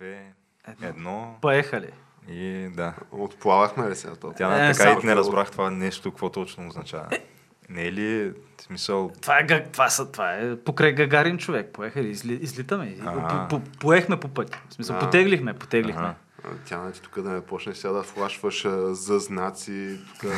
две, едно Поехали. и да. Отплавахме ли сега то? Тя Е, е, така и не разбрах това нещо, какво точно означава. Не е ли смисъл... Това е, това, са, това е покрай Гагарин човек. Поехали, изли, излитаме. По, по, поехме по пътя. В смисъл, потеглихме, потеглихме. Ага. А, Тя, значи, тук да не почнеш сега да флашваш а, за знаци, тук,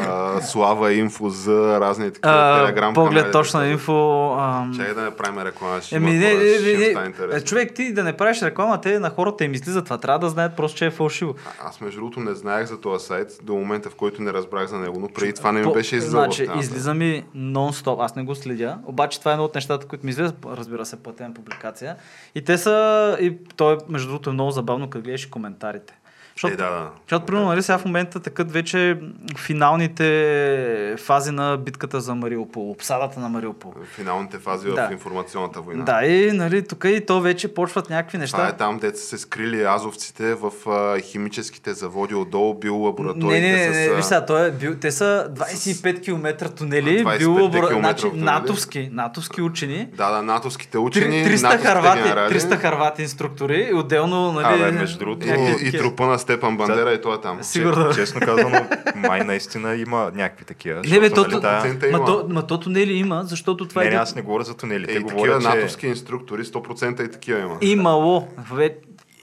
а, слава инфо за разни такива А, телеграм поглед точна така. инфо. ам, Чакай да не правим реклама, ще Еми, не, не, не, не, интересно. човек, ти да не правиш реклама, те на хората им излиза това. Трябва да знаят просто, че е фалшиво. А- Аз между другото не знаех за този сайт до момента, в който не разбрах за него, но преди това не ми По- беше излизало. Значи, излиза ми нон-стоп. Аз не го следя. Обаче това е едно от нещата, които ми излиза, разбира се, платена публикация. И те са... И то е, между другото, е много забавно, като griješi komentarite. Защото, Е, да, да. защото примерно, нали, сега в момента такът вече финалните фази на битката за Мариупол, обсадата на Мариупол. Финалните фази Да. в информационната война. Да, и нали, тук и то вече почват някакви неща. Това е там, дете са се скрили азовците в а, химическите заводи отдолу, бил Не, не, не, не, с... сега, той е бил, те са 25 км тунели, 25 бил лабора... километра значи, тунели. натовски, натовски учени. Да, да, натовските учени, 300 натовските харвати, генерали. 300 харвати инструктори, и отделно, нали... А, бе, между другото, и, и трупа на Степан Бандера и той е там. Сигурно. Честно казано, май наистина има някакви такива. Не, бе, защото, то, нали, процента ма, то, ма то тунели има, защото това Не, е... не, аз не говоря за тунели. Е, Те и такива че натовски инструктори, 100% и такива има. Имало. Ве...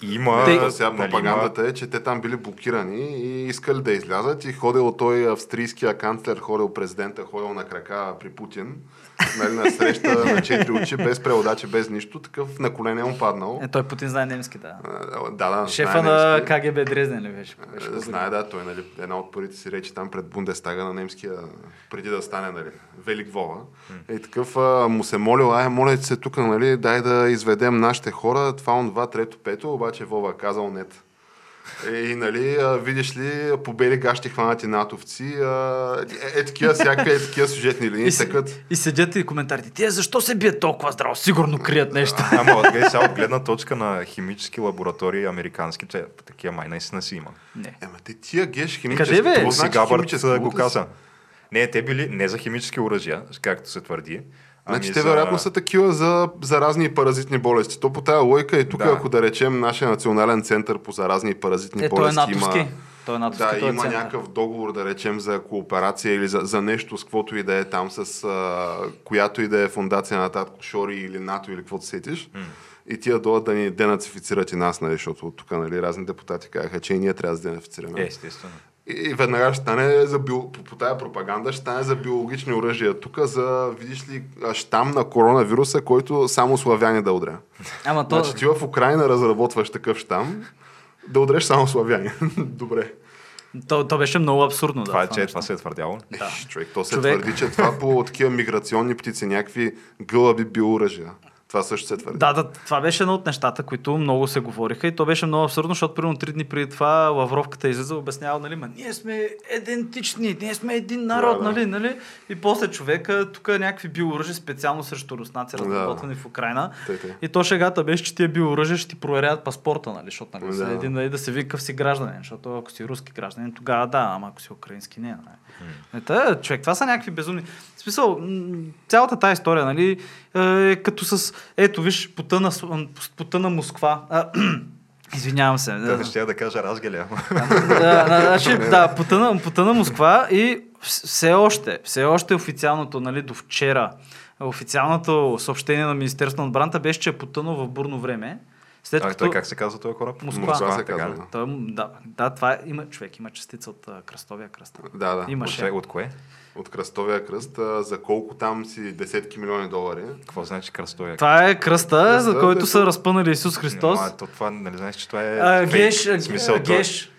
има... Те- Те, сега нали, пропагандата е, че те там били блокирани и искали да излязат и ходил той австрийския канцлер, ходил президента, ходил на крака при Путин, нали, на среща на четири очи, без преводачи, без нищо, такъв на колене му паднал. Е, той Путин знае немски, да. Да, да. Шефа на. КГБ Дрезден ли беше? беше Е, Знае, да, той нали, една от първите си речи там пред Бундестага на немския, преди да стане нали, Велик Вова. И такъв а, му се молил, ай, моля се тук, нали, дай да изведем нашите хора, това, онова, трето, пето, обаче Вова казал нет. И, нали, видиш ли, по бели гащи хванати натовци, е, е, такива, всякакви, е, такива сюжетни линии, И, тъкат. и седят и коментарите. Тия защо се бият толкова здраво? Сигурно крият нещо. Ама от гледай сега от гледна точка на химически лаборатории, американски, че такива май наистина си има. Не. Ема те тия геш химически, Къде, бе? значи Габърт химически? го каза. Не, те били не за химически оръжия, както се твърди. Ами Значи те вероятно са такива за заразни и паразитни болести. То по тая лойка и тук, Да. ако да речем нашия национален център по заразни и паразитни Е, той е болести натовски. има... Той е натовски. Да, той е има център. някакъв договор, да речем, за кооперация или за, за нещо, с каквото и да е там, с а, която и да е фундация на Татко Шори или НАТО или каквото сетиш. И тия дойдат да ни денацифицират и нас, нали, защото тук нали, разни депутати казаха, че и ние трябва да се денацифицираме. Е, естествено. И, веднага ще стане за био, по, по тая пропаганда, ще стане за биологични оръжия. Тук за, видиш ли, щам на коронавируса, който само славяни да удря. Ама то... Значи ти в Украина разработваш такъв щам, да удреш само славяни. Добре. То, то беше много абсурдно. Това, да, е, че това се е твърдяло. Да. Еш, човек, то се Човек. твърди, че това по такива миграционни птици, някакви гълъби биооръжия. Това също се твърди. Да, да, това беше едно от нещата, които много се говориха и то беше много абсурдно, защото примерно три дни преди това Лавровката излиза обяснява, нали, ма ние сме идентични, ние сме един народ, Да, да. нали, нали, и после човека, тук някакви биооръжия специално срещу руснаци, Да. разработвани в Украина. Тъй, тъй. И то шегата беше, че тия биооръжия ще ти проверяват паспорта, нали, защото нали, Да. да. един нали, да се вика си гражданин, защото ако си руски гражданин, тогава да, ама ако си украински не. Нали. Е, та, човек, това са някакви безумни. В смисъл, цялата тази история, нали, е като с, ето виж, потъна, потъна Москва. А, Извинявам се. Да, не ще я да кажа разгеля. Да, да, значи, да потъна, потъна Москва и вс- все още, все още официалното, нали, до вчера, официалното съобщение на Министерството на отбраната беше, че е потънал в бурно време. След А, като... той как се казва този кораб? Москва. Москва се казва. да. Той, да, да, това е, има човек, има частица от кръстовия кръст. Да, да. Имаше. От, от кое? От кръстовия кръст, а, за колко там си десетки милиони долари. Какво значи кръстовия? Това е кръста, за Кръста, който дето- са разпънали Исус Христос. А, то това, нали знаеш, че това е А, геш, смисъл, геш.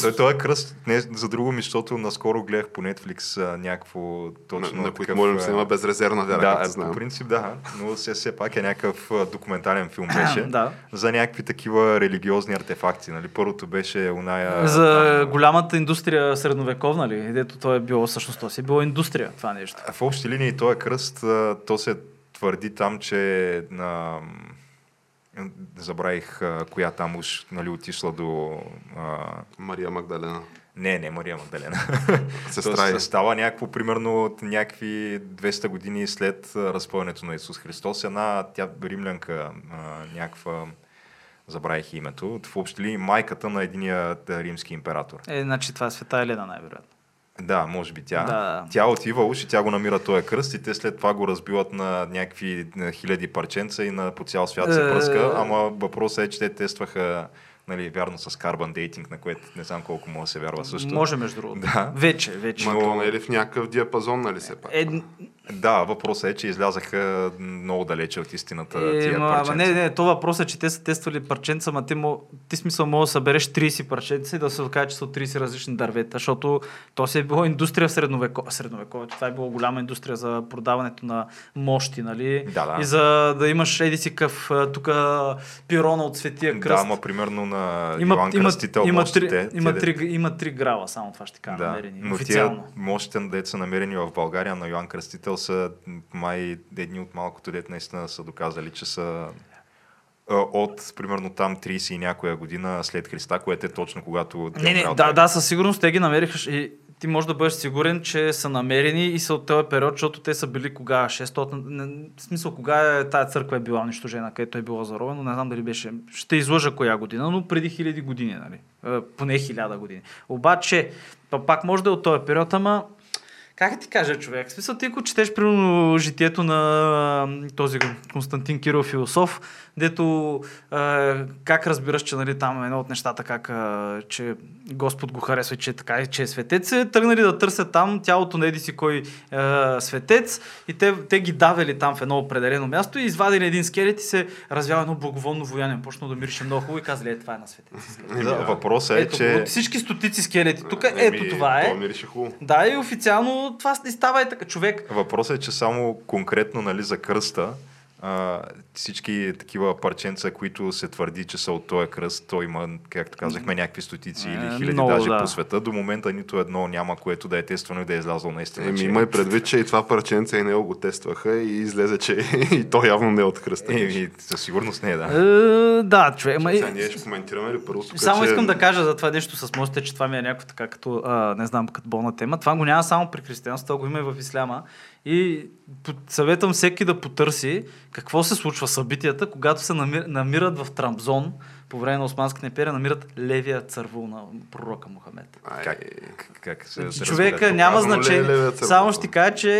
Той, той е кръст не за друго ми, защото наскоро гледах по Netflix а, някакво точно на, на които можем да а, се има безрезервна вяра, Да, както по принцип да, но все, все пак е някакъв документален филм беше Да. за някакви такива религиозни артефакти. Нали? Първото беше оная... За там, голямата индустрия средновековна ли? Дето то е било, всъщност то си е било индустрия, това нещо. В общи линии този кръст, а, то се твърди там, че на... Забравих а, коя там уж нали, отишла до... А... Мария Магдалена. Не, не Мария Магдалена. Сестра се става някакво, примерно, от някакви 200 години след а, разпъването на Исус Христос. Една тя римлянка, а, някаква забравих името, в общи ли майката на единия е, римски император. Е, значи това е света Елена, най-вероятно. Да, може би тя. Да. Тя отива уж и тя го намира този кръст и те след това го разбиват на някакви на хиляди парченца и на по цял свят се Е. пръска. Ама въпросът е, че те тестваха нали, вярно с карбон дейтинг, на което не знам колко може да се вярва също. Може, между другото. Да. Вече, вече. Но- то не е ли в някакъв диапазон, нали все пак? Е, Да, въпросът е, че излязаха много далече от истината е, тия ма, парченца. не, не, то въпрос е, че те са тествали парченца, ма ти, ти смисъл може да събереш 30 парченца и да се окаже, че са от 30 различни дървета, защото то си е било индустрия в средновеко, средновековието. Това е било голяма индустрия за продаването на мощи, нали? Да, да. И за да имаш еди си къв тук пирона от Светия кръст. Да, ама примерно на има, Йоан има, Кръстител има, мощите, три, има, три, има три грала, само това ще кажа, Да, намерени. но официално. тия мощите, дете са намерени в България на Йоан Кръстител са май едни от малкото дет наистина са доказали, че са от примерно там 30 и някоя година след Христа, което е точно когато... е Не, не, да, да, със сигурност те ги намериха и ти можеш да бъдеш сигурен, че са намерени и са от този период, защото те са били кога? 600... Не, в смисъл, кога е, тая църква е била унищожена, където е било заровено, не знам дали беше... Ще излъжа коя година, но преди хиляди години, нали? Поне хиляда години. Обаче, пак може да е от този период, ама как ти кажа, човек? В смисъл, ти ако четеш, примерно, житието на този Константин Кирил философ, дето е, как разбираш, че нали, там е едно от нещата, как, е, че Господ го харесва, че е така и че е светец, е тръгнали да търсят там тялото на еди си кой е, светец и те, те ги давели там в едно определено място и извадили един скелет и се развява едно благоволно вояние. Почна да мирише много хубаво и казали, е, това е на светец. Да, въпросът е, Ето, че... от всички стотици скелети. Тук Еми, ето това е. То. Да, и официално това става и така. Човек, Въпросът е, че само конкретно нали, за кръста, а, всички такива парченца, които се твърди, че са от този кръст, то има, както казахме, някакви стотици Е, или хиляди много, даже да. по света. До момента нито едно няма, което да е тествано и да е излязло наистина. Еми, че... имай предвид, че и това парченце и него го тестваха и излезе, че и то явно не е от кръста. Еми, със сигурност не е, да. Е, да, човек. Ма, Сега ние ще коментираме ли първо тук, само че... искам да кажа за това нещо с мостите, че това ми е някакво така, като, а, не знам, като болна тема. Това го няма само при християнството, го има и в исляма. И съветвам всеки да потърси какво се случва събитията, когато се намир, намират в Трамзон по време на Османската империя, намират левия цървул на пророка Мохамед. Ай, Как, как се, се Човека разбира няма значение. църква? Само ще ти кажа, че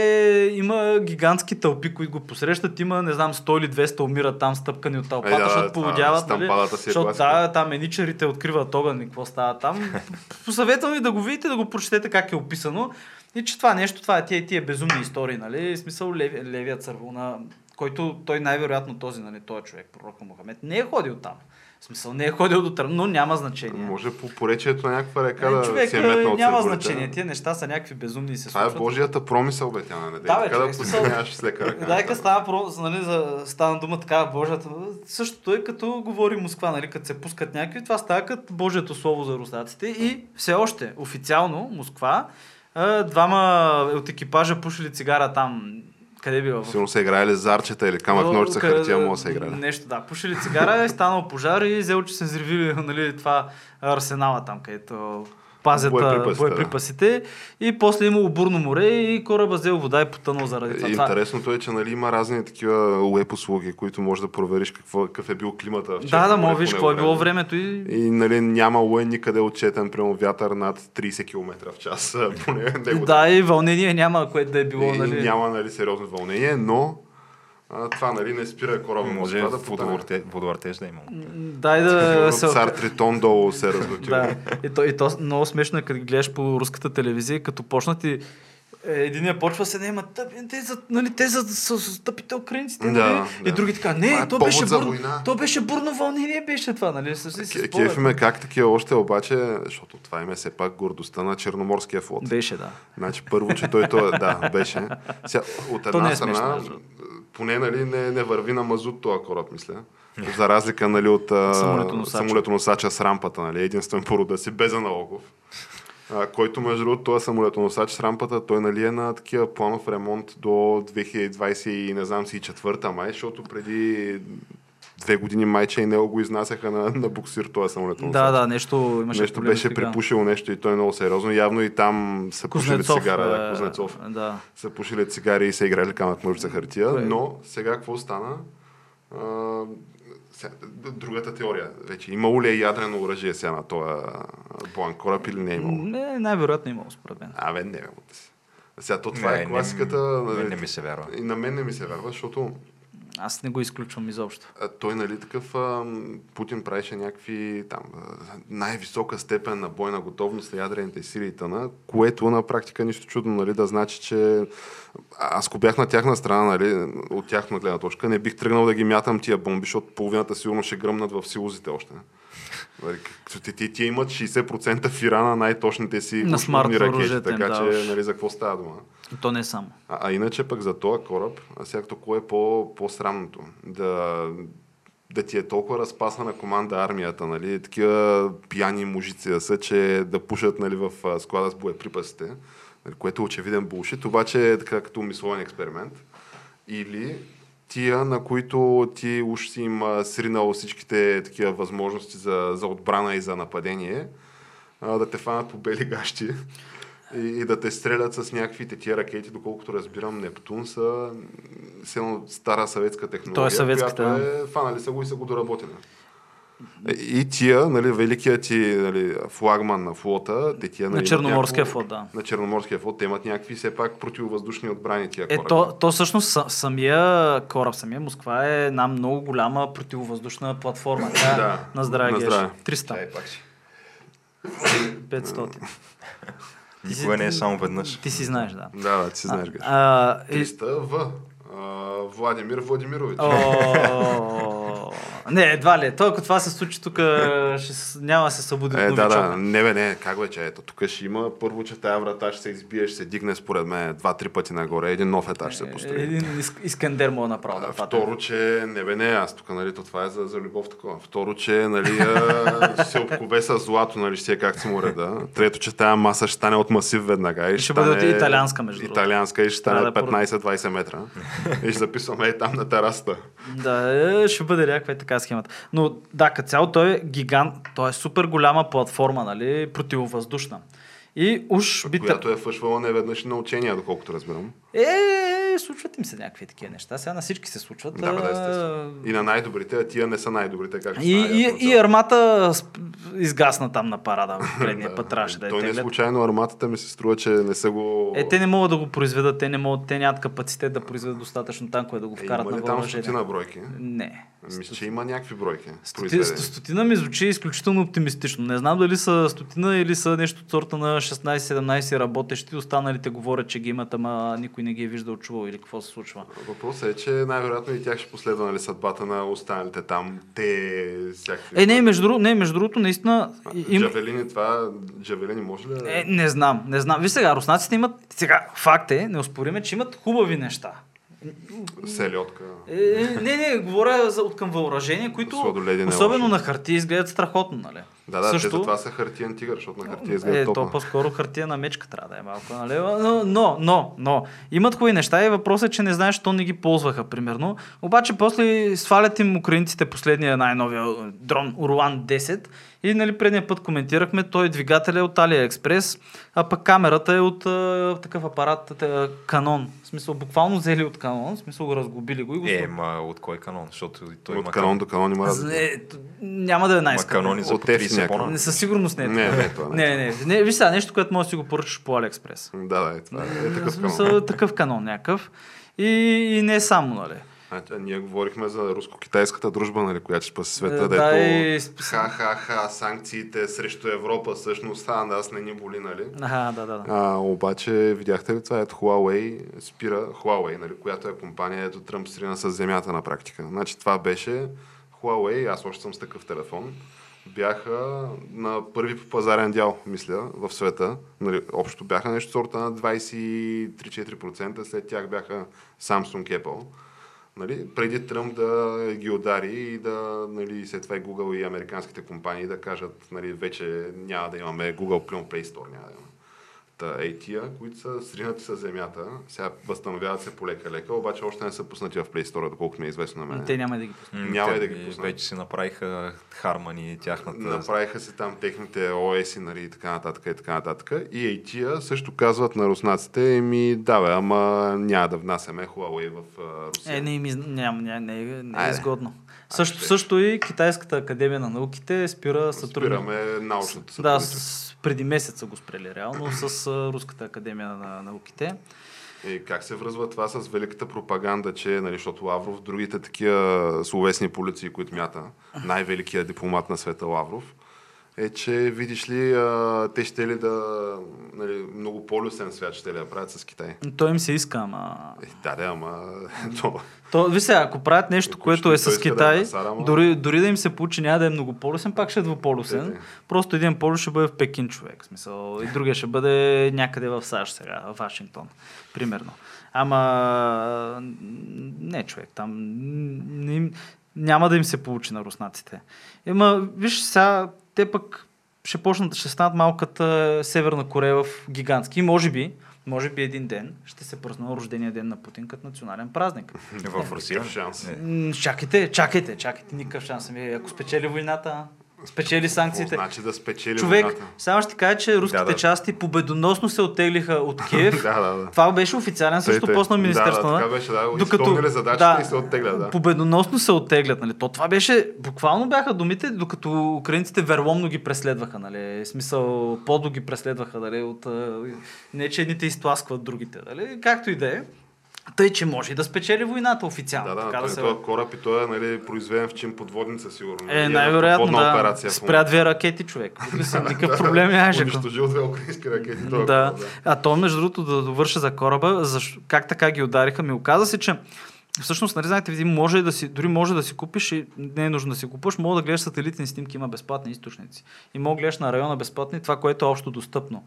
има гигантски тълпи, които го посрещат. Има, не знам, 100 или 200 умират там стъпкани от тълпата, Е, да, защото поводяват. Нали? е Защото да, там еничарите откриват огън и какво става там. Посъветвам ви да го видите, да го прочетете как е описано. И че това нещо, това е тия, тия безумни истории, нали? В смисъл леви, левия цървул на който той най-вероятно този, нали, този човек, пророка Мохамед, не е ходил там. В смисъл, не е ходил до Тръм, но няма значение. Може по поречието на някаква река Е, да човек, си е метнал няма значение. Тия неща са някакви безумни и се Това е случват. Божията промисъл, бе, тя не дай. Да, бе, така да човек, смисъл- посмеяваш с лека ръка. Дай ка става, про, нали, за, стана дума така Божията. Същото е като говори Москва, нали, като се пускат някакви, това става като Божието слово за руснаците и все още официално Москва а, двама от екипажа пушили цигара там, къде бива? Сигурно са играли зарчета или камък, Но, ножица, къде- хартия, може да са играли. Нещо, да. Пушили цигара, е станал пожар и взел, че се взривили нали, това арсенала там, където пазят Боеприпасите, боеприпасите, и после имало бурно море и кораба взел вода и потънал заради това. Интересното е, че нали, има разни такива уеб услуги, които може да провериш какво, какъв е бил климата. в Да, да, море мога виж какво е било време. времето и... И нали, нямало е никъде отчетен прямо вятър над 30 км в час. Поне Да, и вълнение няма, което да е било, и, нали? няма нали, сериозно вълнение, но а, това нали, не спира кораба Може да водовърте- водовъртеж да има. Дай да се... Цар Тритон долу се разлетил. Да, и то, и то много смешно е, като гледаш по руската телевизия, като почнат и е, единия почва се нема, тъпи, те за, нали, те за, са, са тъпите украинците, Да, нали? да. И други така, не, е то беше, бур... то беше бурно вълнение, беше това, нали? С, с, с, Ке- Кефи ме как такива още обаче, защото това им е все пак гордостта на Черноморския флот. Беше, да. Значи първо, че той, той да, беше. Сега, от То една не е страна, смешно, поне нали, не, не върви на мазут този кораб, мисля. За разлика нали, от самолетоносача с рампата, нали, единствен по рода си, без аналогов. А, който между другото, този самолетоносач с рампата, той нали е на такива планов ремонт до 2020 и не знам си и четвърта май, защото преди две години майче и него го изнасяха на, на буксир този самолетоносач. Да, да, нещо имаше Нещо беше тигра. припушило нещо и той е много сериозно. Явно и там са пушили Кузнецов. цигара, да, е, Кузнецов. Да. са пушили цигари и са играли камък ножица хартия, Кое? но сега какво стана? А, сега, другата теория. Вече имало ли е ядрено оръжие сега на този боен кораб или не е имало? Не, най-вероятно имало, според мен. Абе, не. Сега то това Не, е не, класиката. мен нали, не ми се вярва. И на мен не ми се вярва, защото Аз не го изключвам изобщо. а, той, нали, такъв а, Путин правеше някакви там най-висока степен на бойна готовност на ядрените сили и тъна, което на практика нищо чудно, нали, да значи, че аз ако бях на тяхна страна, нали, от тяхна гледна точка, не бих тръгнал да ги мятам тия бомби, защото половината сигурно ще гръмнат в силозите още. Те, те, имат 60% в Ирана най-точните си На смарт ракети, така да, че нали, за какво става дума? То не е само. А, а иначе пък за този кораб, а сега кое е по, по-срамното? Да, да ти е толкова разпасана команда армията, нали? такива пияни мужици да са, че да пушат нали, в склада с боеприпасите, нали, което е очевиден булшит, обаче е така като мисловен експеримент. Или тия, на които ти уж си им сринал всичките такива възможности за, за отбрана и за нападение, а, да те фанат по бели гащи и, и да те стрелят с някакви такива ракети, доколкото разбирам, Нептун са едно стара съветска технология, То е съветската, която е, фанали са го и са го доработили. И тия, нали, великият ти нали, флагман на флота, те тия, нали, На Черноморския някакво- флот, да. На Черноморския флот, те имат някакви все пак противовъздушни отбрани тия Е, кораби. то, то всъщност са- самия кораб, самия Москва е една много голяма противовъздушна платформа. Тя, Да. На здраве, На здраве. 300, Дай пак си. 500. Ти си- Никога не е само веднъж. Ти си знаеш, да. Да, да, ти си знаеш. А, и, 300 В. Владимир Владимирович. Не, едва ли. Той, ако това се случи тук, ще, няма да се събуди Е, да, да. Не, бе, не. Как бе, че ето, тук ще има първо, че тая врата ще се избие, ще се дигне според мен два-три пъти нагоре. Един нов етаж ще се построи. Един Ис- Искандер мога да направя. А, да. Второ, че не бе, не, аз тук, нали, то това е за, за любов такова. Второ, че, нали, ще се обкове с злато, нали, ще е как си му реда. Трето, че тая маса ще стане от масив веднага. И ще бъде стане от италианска, между другото. Италианска и ще стане Трябва да пор- 15-20 метра. и ще записваме и там на терасата. Да, е, ще бъде някаква и така схемата. Но да, като цяло той е гигант, той е супер голяма платформа, нали, противовъздушна. И уж би... Която е фъшвала неведнъж на учения, доколкото разбирам. Е, случват им се някакви такива неща. Сега на всички се случват. Да, да, естествено. И на най-добрите, а тия не са най-добрите, както И, и, и армата изгасна там на парада предния Да. път трябваше да е Той не случайно арматата ми се струва, че не са го... Е, те не могат да го произведат, те не могат, те нямат капацитет да произведат достатъчно танкове да го Е, вкарат има на ли там въоръжение. стотина бройки? Не. Мисля, че има някакви бройки. Стоти, стотина ми звучи изключително оптимистично. Не знам дали са стотина или са нещо от сорта на 16-17 работещи. Останалите говорят, че ги имат, ама никой не ги е виждал, чувал или какво се случва. Въпросът е, че най-вероятно и тях ще последва нали, съдбата на останалите там. Те всякакви... Е, не, между, не, между другото, наистина. Им, Джавелини, това... Джавелини може ли? е, не знам, не знам. Виж сега, руснаците имат. Сега, факт е, не успориме, че имат хубави неща. Селедка. Е, не, не, говоря за, от към въоръжение, които особено на хартия изглеждат страхотно, нали? Да, да, те затова са хартиен тигър, защото на хартия изглежда Е, топа. то по-скоро хартия на мечка трябва да е малко, нали? Но, но, но, но, имат хубави неща и въпросът е, че не знаеш, що не ги ползваха, примерно. Обаче после свалят им украинците последния най-новия дрон Урлан 10 и нали, предния път коментирахме, той двигател е от AliExpress, а пък камерата е от а, такъв апарат а, Canon. В смисъл, буквално взели от Canon, в смисъл го разглобили го и го Е, ма от кой канон? Защото той От има канон до канон има Аз- разлика. е, няма да е най-скъпо. канони за От по 30 Ефи някъде. бона. Не, със сигурност не е. Не, това. не, това не е. не, не, не. Виж сега, нещо, което може да си го поръчаш по AliExpress. Да, да, е, това е, е такъв смисъл, канон. такъв канон някакъв. И, и не само, нали? А, ние говорихме за руско-китайската дружба, нали, която ще спаси света, Е, дето да, и- ха-ха-ха, санкциите срещу Европа, всъщност, а, нас не ни боли, нали? Ага, да, да, да. А, обаче, видяхте ли това? Ето Huawei спира, Huawei, нали, която е компания, ето Тръмп срина с земята на практика. Значи това беше Huawei, аз още съм с такъв телефон, бяха на първи по пазарен дял, мисля, в света. Нали, общо бяха нещо сорта на 23-4%, след тях бяха Samsung, Apple. Нали, преди Тръмп да ги удари и да, нали, след това и Google и американските компании да кажат, нали, вече няма да имаме Google Play Store, няма да имаме. Та, ей тия, които са сринати с земята, сега възстановяват се полека-лека, обаче още не са пуснати в Play Store, доколкото ми е известно на мен. Те няма да ги пуснат. Няма те и да ги пуснат. Вече си направиха Хармани, тяхната... Направиха се там техните ОС нали, и така нататък и така нататък. И ей тия също казват на руснаците, ми да бе, ама няма да внасяме Huawei в Русия. Е, не, ми, ням, не, не, е- не е Айде. изгодно. Също, ще. също и Китайската академия на науките спира сътрудничество. Спираме научното Да, сътрудничество. с, преди месец са го спрели реално с Руската академия на науките. И как се връзва това с великата пропаганда, че, нали, защото Лавров, другите такива словесни полиции, които мята, най-великият дипломат на света Лавров, е, че видиш ли, а, те ще ли да, нали, много по-люсен свят ще ли да правят с Китай. Той им се иска, ама... Е, да, да, ама... То, То, ви сега, ако правят нещо, Ако което е с да е Китай, на Сара, ама- дори, дори да им се получи, няма да е многополюсен, пак ще е двуполюсен. Е, е. Просто един полюс ще бъде в Пекин човек. Смисъл, и другия ще бъде някъде в САЩ сега, в Вашингтон, примерно. Ама не човек, там не няма да им се получи на руснаците. Ема, виж сега, те пък ще почнат, ще станат малката Северна Корея в гигантски. И може би, може би един ден ще се празнува рождения ден на Путин като национален празник. В Русия. Шанс? Чакайте, чакайте, чакайте, никакъв шанс. Ами, ако спечели войната, спечели санкциите. Какво значи да спечели Човек, войната? само ще кажа, че руските Да, да. части победоносно се оттеглиха от Киев. Да, да, да. Това беше официален също пост на Министерството. Да, да, така беше, да. Изпълнили задачата и се оттеглят, да. Победоносно се оттеглят. Нали? То това беше, буквално бяха думите, докато украинците верломно ги преследваха. Нали? Смисъл, подло ги преследваха. Нали? От, не, че едните изтласкват другите. Нали? Както и да е. Тъй, че може и да спечели войната официално. Да, да, така той, да се... този кораб и той е нали, произведен в чин подводница, сигурно. Е, И най-вероятно, да. операция Спря две ракети, човек. Никакъв проблем нямаше. Унищожил две украински ракети. този Да. кораб, А то, между другото, да довърша за кораба, защо, как така ги удариха, ми оказа се, че всъщност, нали, знаете, види, може да си, дори може да си купиш и не е нужно да си купуваш, мога да гледаш сателитни снимки, има безплатни източници. И мога да гледаш на района безплатни това, което е общо достъпно.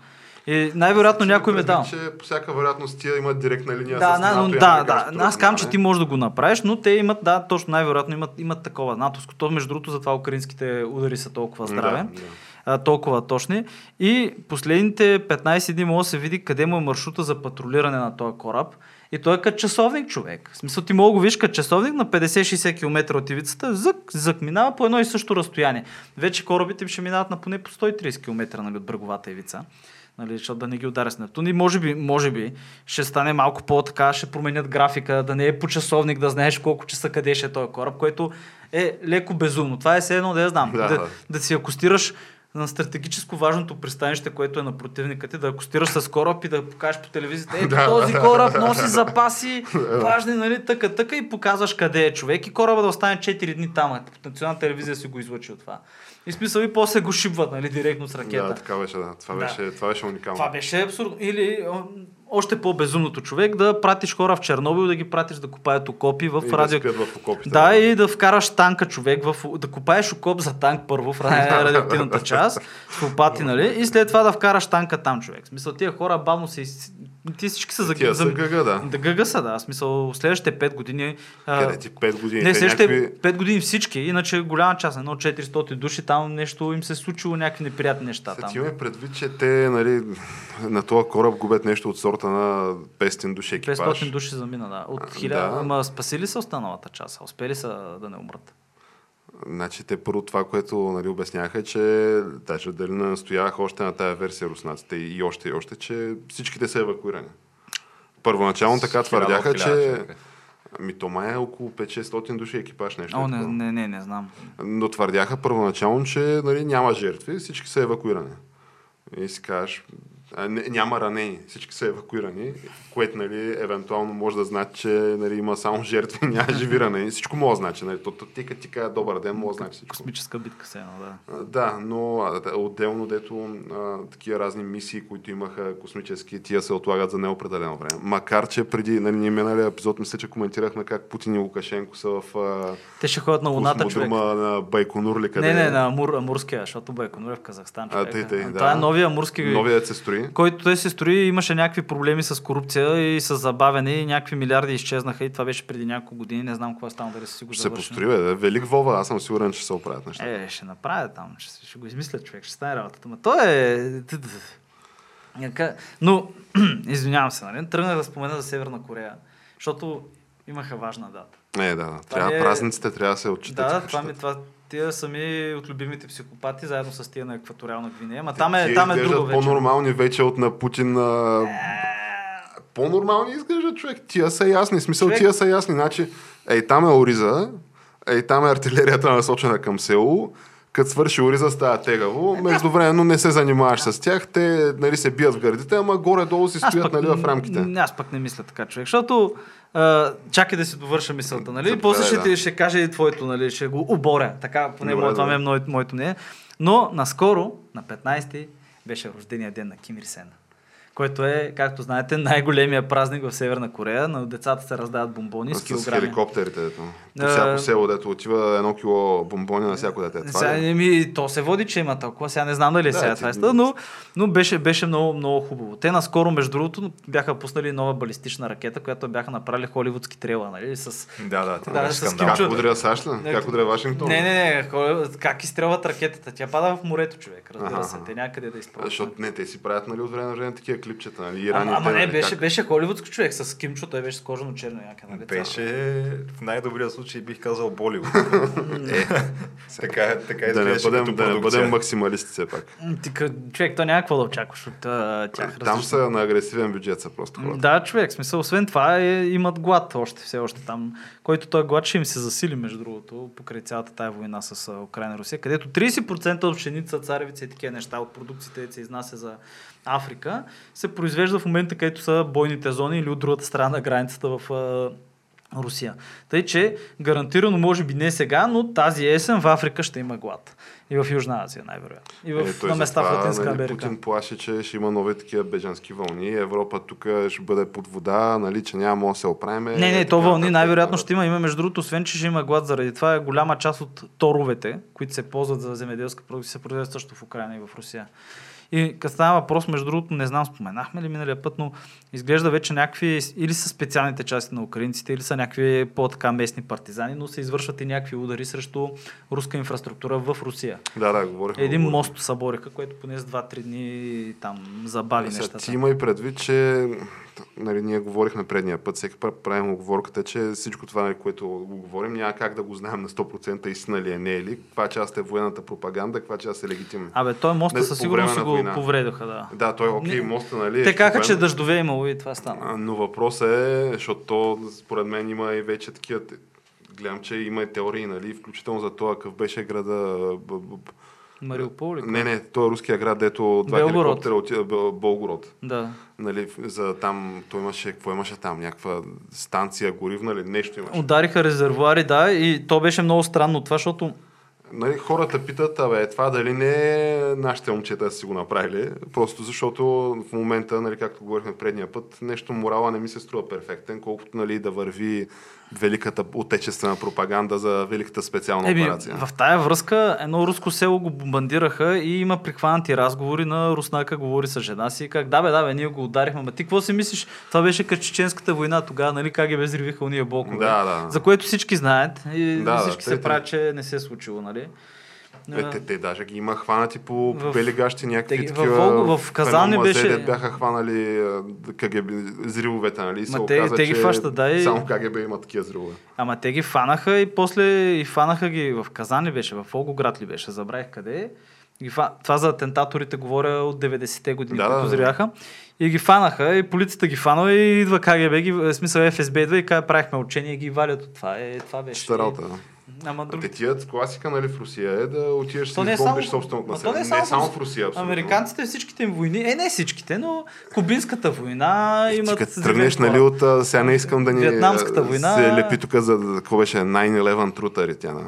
И най-вероятно Значи, някой ме дал. предвид, че по всяка вероятност тия имат директна линия Да, с но, НАТО и да, да. Аз казвам, че разузнаване. ти можеш да го направиш, но те имат, да, точно най-вероятно имат, имат такова натовско. То, между другото, затова украинските удари са толкова здраве. Да, да. а, толкова точни. И последните 15 дни може да се види къде му е маршрута за патрулиране на този кораб. И той е като часовник човек. В смисъл ти мога да го виж като часовник на 50-60 км от ивицата, зък, зък, минава по едно и също разстояние. Вече корабите ще минават на поне по 130 км нали, от бреговата ивица. Нали, защото да не ги ударя с Нептун. И може би, може би ще стане малко по-така, ще променят графика, да не е по часовник, да знаеш колко часа къде ще е този кораб, което е леко безумно. Това е все едно да я знам. Да, да, да. да си акустираш на стратегическо важното пристанище, което е на противника ти, да акустираш с кораб и да покажеш по телевизията, ето този кораб носи запаси, важни, нали, така, така и показваш къде е човек и кораба да остане 4 дни там. национална телевизия си го излъчил това. И смисъл и после го шибват, нали, директно с ракета. Да, така беше, да. Това Да. беше, това беше уникално. Това беше абсурдно. Или още по-безумното човек да пратиш хора в Чернобил, да ги пратиш да копаят окопи в И да радио... спят в окопите. Да, и да вкараш танка човек, в, да копаеш окоп за танк първо в ра- радиоактивната част, с лопати, нали? И след това да вкараш танка там, човек. В смисъл, тия хора бавно се... из- Ти всички са за... Тия за... гъга, да. Да гъга са, да. Смисъл, следващите 5 години... Къде ти 5 години? не, Те следващите някакви- 5 години всички, иначе голяма част, едно 400 души, там нещо им се е случило, някакви неприятни неща Сега там. ти имаме предвид, че те нали, на този кораб губят нещо от сорта на 500 души екипаж. 500 души замина, да. От А, 1000, да. ама спасили са останалата част, успели са да не умрат. Значи те първо това, което нали, обясняха, че даже дали не настояваха още на тая версия руснаците и още и още, че всичките са евакуирани. Първоначално така твърдяха, че. Ами то май е около 5-600 души екипаж нещо. О, не, не, не, не знам. Но твърдяха първоначално, че нали, няма жертви, всички са евакуирани. И си кажеш, няма ранени, всички са евакуирани, което нали, евентуално може да значи, че нали, има само жертви, няма живи ранени. Всичко може да значи. Нали. То, то, ти като ти кажа добър ден, може да значи всичко. Космическа битка се едно, да. А, Да, но а, отделно, дето а, такива разни мисии, които имаха космически, тия се отлагат за неопределено време. Макар, че преди, нали, ние миналия епизод, мисля, че коментирахме как Путин и Лукашенко са в а, Те ще ходят на Луната, човек. на Байконур ли къде Не, е? не, на Амур, Амурския, защото Байконур е в Казахстан. А, човек. тъй, тъй, да. Това е новия Амурски, Новият се строи. Който той се строи, имаше някакви проблеми с корупция и с забавяне и някакви милиарди изчезнаха и това беше преди няколко години. Не знам какво е станало, дали си го Ще се построи, бе. Велик Вова, аз съм сигурен, че се оправят неща. Е, ще направя там, ще, ще го измисля човек, ще стане работата. Ма то е... Но, извинявам се, нали? Тръгнах да спомена за Северна Корея, защото имаха важна дата. Не, да, да. Трябва, е- празниците трябва да се отчитат. Да, това ми, това, тия са ми от любимите психопати, заедно с тия на екваториална Гвинея. Ма там е, там е друго вече. по-нормални вече от на Путин. А... По-нормални изглеждат човек. Тия са ясни. Смисъл, Човек- тия са ясни. Значи, ей, там е Ориза, ей, там е артилерията насочена към село. Като свърши Ориза става тегаво. Междувременно не се занимаваш с тях. Те нали, се бият в гърдите, ама горе-долу си стоят пък, нали, в рамките. Аз пък не мисля така, човек, защото а, чакай да си довърша мисълта, нали? Заповядай, После ще, да. ти, ще каже и твоето, нали? Ще го оборя. Така, поне Добре, това ми е моето, моето мнение. Но наскоро, на 15-ти, беше рождения ден на Ким Ир Сен. Който е, както знаете, най-големия празник в Северна Корея. На децата се раздават бомбони с С килограми. хеликоптерите. Дето. По А, всяко село, дето отива едно кило бомбони на всяко дете. Това Сега, е? ми, то се води, че има толкова. Сега не знам дали е Да, сега ти- това е ста, но, но беше, беше много, много хубаво. Те наскоро, между другото, бяха пуснали нова балистична ракета, която бяха направили холивудски трела, нали? С... Да, да, това Да, с скандал. Ким Как удря САЩ? Не, Как удря Вашингтон? Не, не, не, как изстрелват ракетата? Тя пада в морето, човек, разбира се. Те някъде да изпълнят. Защото не, те си правят нали, от време на време такива клипчета. Нали, Иран Ама, ама не, нали, беше, как? беше холивудски човек с Кимчо, той беше с кожано черно яка, нали? Беше в най-добрия случай бих казал Боливуд. е, така, е- така Да не бъдем, като да не бъдем максималисти все пак. Ти, човек, то няма какво да очакваш от а, тях. Там са на агресивен бюджет са просто хората. Да, човек, смисъл, освен това е, имат глад още, все още там, който той глад ще им се засили, между другото, покрай цялата тая война с Украина и Русия, където 30% от пшеница, царевица и такива неща от продукциите, които се изнася за Африка, се произвежда в момента, където са бойните зони или от другата страна на границата в а, Русия. Тъй, че гарантирано, може би не сега, но тази есен в Африка ще има глад. И в Южна Азия, най-вероятно. И в, Е, той на места в затова, Латинска нали, Америка. Путин плаши, че ще има нови такива бежански вълни. Европа тук ще бъде под вода, нали, че няма да се оправим. Не, не, то вълни най-вероятно ще има. Има, между другото, освен, че ще има глад заради това, е голяма част от торовете, които се ползват за земеделска продукция, се произвеждат също в Украина и в Русия. И като става въпрос, между другото, не знам, споменахме ли миналия път, но изглежда вече някакви, или са специалните части на украинците, или са някакви по-така местни партизани, но се извършват и някакви удари срещу руска инфраструктура в Русия. Да, да, говорихме. Един го. мост събориха, което поне с 2-3 дни там забави нещата. Ти има и предвид, че нали, ние говорихме предния път, всеки път правим оговорката, че всичко това, нали, което го говорим, няма как да го знаем на 100% истина ли е, не е ли, каква част е военната пропаганда, каква част е легитимна. Абе, той моста Не, със сигурност си го война. повредоха, да. Да, той окей, Не- моста, нали? Те е казаха, че дъждове е имало и това стана. Но въпросът е, защото то, според мен има и вече такива, гледам, че има и теории, нали, включително за това какъв беше града, б- б- б- Мариуполи? не, не, той е руския град, дето два Белгород. хеликоптера отида, Болгород. Да. Нали, за там, той имаше, какво имаше там, някаква станция горивна или нещо имаше. Удариха резервуари, да, и то беше много странно това, защото Нали, хората питат, абе, това дали не е нашите момчета са си го направили, просто защото в момента, нали, както говорихме предния път, нещо морала не ми се струва перфектен, колкото нали, да върви великата отечествена пропаганда за великата специална Еми, операция. в тая връзка едно руско село го бомбандираха и има прихванати разговори на руснака, говори с жена си, как да бе, да бе, ние го ударихме, ма ти какво си мислиш? Това беше като чеченската война тогава, нали, как ги безривиха уния блокове. Да, да. За което всички знаят и Да, да, всички те- се правят, че не се е случило, нали? Е, те, те даже ги има хванати по, по В- бели гащи някакви те- в такива. Волго- в Казан не беше- бяха хванали КГБ, зривовете, нали? и се Ма те- оказа, те ги фащат, да, и- Само КГБ има такива зривове. Ама те ги фанаха и после и фанаха ги в Казан ли беше, в Волгоград ли беше, забравих къде. Ги фа... Това за атентаторите говоря от 90-те години, Да, да, да, които да. зряха. И ги фанаха, и полицията ги фанала, и идва КГБ, ги, в смисъл ФСБ идва и казва, правихме учение и ги валят от това. Е, това беше. Да. Ама други... тият класика нали, в Русия е да отидеш си не е избомбиш само- собственото не е население. Не само само в Русия, абсолютно. Американците всичките им войни, е не всичките, но Кубинската война Ти имат... като тръгнеш, нали, от... Сега не искам да ни Виетнамската а, война- се лепи тук за какво беше 9-11 трутари тя, на.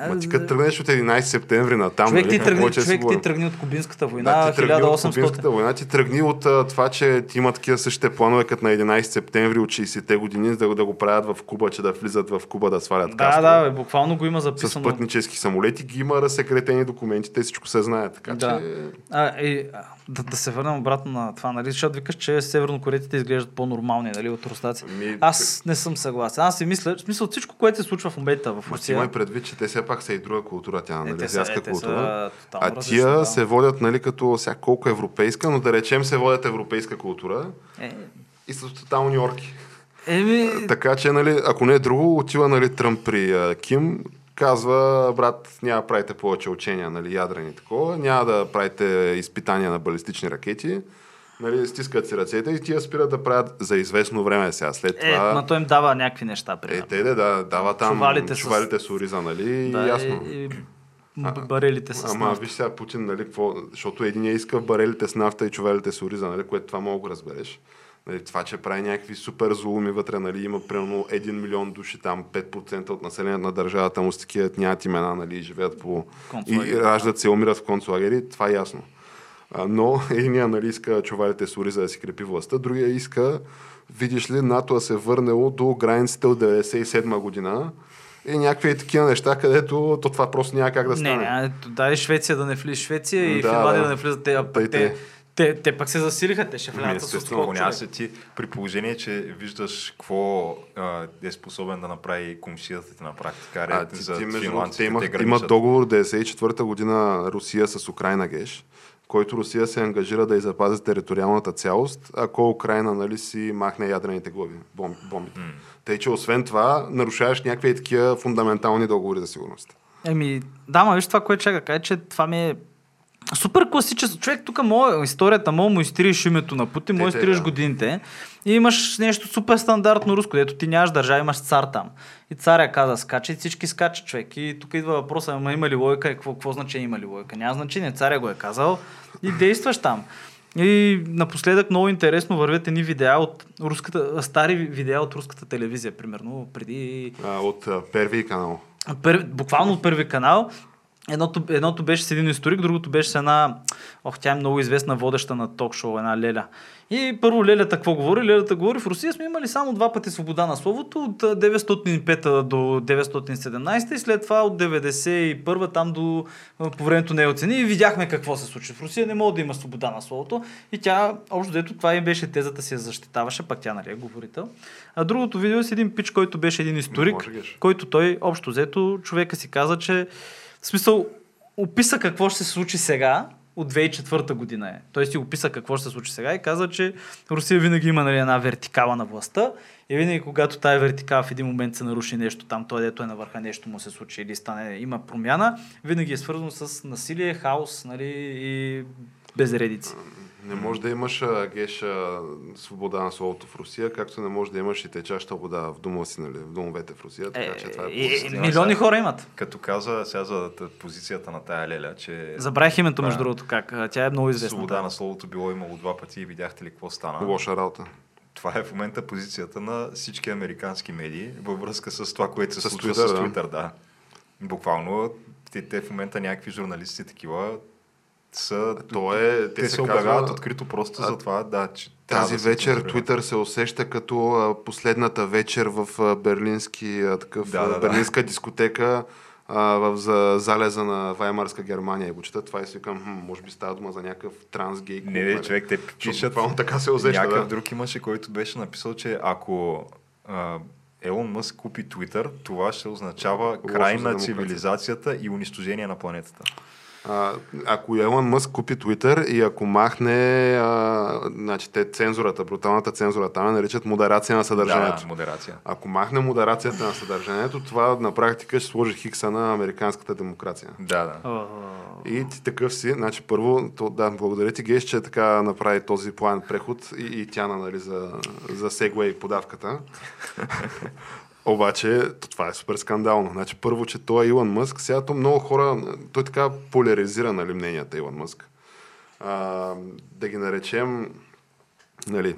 Ма ти като тръгнеш от 11 септември на там, Човек, нали, ти тръгни, човек ти тръгни от Кубинската Да, война, ти тръгни от 1800. Кубинската война, ти тръгни от а, това, че ти има такива същите планове, като на 11 септември от 60-те години, да, да го правят в Куба, че да влизат в Куба да свалят Да, кастове. да, бе, буквално го има С записано. пътнически самолети ги има разсекретени документи, те всичко се знае. Така Да. че А, и, да, да се върнем обратно на това, нали? Защото викаш, че севернокоретите изглеждат по-нормални, нали, от руснаци. Ми, Аз не съм съгласен. Аз си мисля, в смисъл всичко, което се случва в момента в Русия. имай предвид, че те се все пак са и друга култура, тя, Е, нали, те са- азиатска е, са култура. тотално А тия да. се водят, нали, като всяка колко европейска, но да речем се водят европейска култура Е, и са тотални орки. Еми, Така че, нали, ако не е друго, отива нали, Тръмп при а, Ким, казва, брат, няма да правите повече учения, нали, ядрени такова, няма да правите изпитания на балистични ракети, нали, стискат си ръцете и тия спират да правят за известно време сега. След е, това... ма той им дава някакви неща, Е, примерно. те да, да, дава там Чувалите чувалите, с- с... ориза, нали, да, ясно. И, и барелите с Ама виж сега Путин, нали, какво, защото един иска барелите с нафта и чувалите с ориза, нали, което това мога да разбереш. Нали, това, че прави някакви супер злоуми вътре, нали, има примерно 1 милион души там, 5% от населението на държавата му с такива нямат имена, нали, и живеят по... И Концлагери, да. раждат се, умират в концлагери, това е ясно. А, но единия нали, иска чувалите с ориза да си крепи властта, другия иска, видиш ли, НАТО се върнало до границите от 97 година и някакви такива неща, където то това просто няма как да Не, стане. не, ето, дай Швеция да не влиза Швеция и Да, Финландия да. да не влизат. Те, а те, тъй. Те, те пък се засилиха, те ще Ами, влязат с естествено, отскок, човек. се ти при положение, че виждаш какво а, е способен да направи комшията ти на практика. А, ти, за ти, между те имат, те имат договор 94-та година Русия с Украина Геш, който Русия се ангажира да запази териториалната цялост, ако Украина нали, си махне ядрените глави, бом, бомбите. Тъй, че освен това, нарушаваш някакви такива фундаментални договори за сигурност. Еми, да, ма виж това, което чака, каже, че това ми е супер класическо. Човек, тук моя, историята му му изтриеш името на Путин, му изтриеш да. годините и имаш нещо супер стандартно руско, дето ти нямаш държава, имаш цар там. И царя каза скача и всички скачат човек. И тук идва въпроса, ама има ли логика и какво, какво значение има ли логика? Няма значение, царя го е казал и действаш там. И напоследък много интересно вървят едни видеа от руската, стари видеа от руската телевизия, примерно преди А, от а, Первий канал. Пър, буквално от първи канал. Едното, едното беше с един историк, другото беше с една, ох, тя е много известна водеща на ток-шоу, една Леля. И първо Лелята какво говори? Лелята говори, в Русия сме имали само два пъти свобода на словото, от а, 905 до 917 и след това от 91 там до по времето на Елцини и видяхме какво се случи. В Русия не може да има свобода на словото и тя, общо дето, това и беше тезата си я защитаваше, пак тя нали е говорител. А другото видео е с един пич, който беше един историк, който той общо взето човека си каза, че в смисъл описа какво ще се случи сега, от 2004 година е. Той си описа какво ще се случи сега и каза, че Русия винаги има нали, една вертикала на властта и винаги когато тая вертикала в един момент се наруши нещо там, той дето е на върха нещо му се случи или стане, има промяна, винаги е свързано с насилие, хаос нали, и безредици. Не може да имаш а, геш а, свобода на словото в Русия, както не може да имаш и течаща вода в дома си, нали, в домовете в Русия. Така че това е и, позитивно. милиони хора имат. Като каза сега за позицията на тая Леля, че Забравих името, между Да. другото, как. Тя е много известна. свобода на словото било имало два пъти и видяхте ли какво стана. Лоша работа. Това е в момента позицията на всички американски медии във връзка с това, което се С случва Twitter, с да. Twitter. Да. Буквално те, те в момента някакви журналисти такива са... То е, те, те се се обявяват открито просто а, за това, да, че Тази да вечер. Twitter се усеща като последната вечер в берлински, а, такъв, Да, да, да. берлинска дискотека а, в за, залеза на Ваймарска Германия. И го чета това и си викам, може би става дума за някакъв трансгей. Не, не, нали? човек, те пишат... буквално така се усеща, Някакъв да. друг имаше, който беше написал, че ако а, Елон Мъск купи Twitter, това ще означава край на цивилизацията и унищожение на планетата. А, ако Елон Мъск купи Twitter и ако махне а, значи, те цензурата, бруталната цензура, там я наричат модерация на съдържанието. Да, модерация. Ако махне модерацията на съдържанието, това на практика ще сложи хикса на американската демокрация. Да, да. И ти такъв си, значи първо, то, да, благодаря ти Геш, че така направи този план преход и, и Тяна, нали, за, за сегуей подавката. Обаче, то, това е супер скандално. Значи, първо, че той е Илон Мъск, сега то много хора, той така поляризира, нали, мненията Илон Мъск. А, да ги наречем, нали,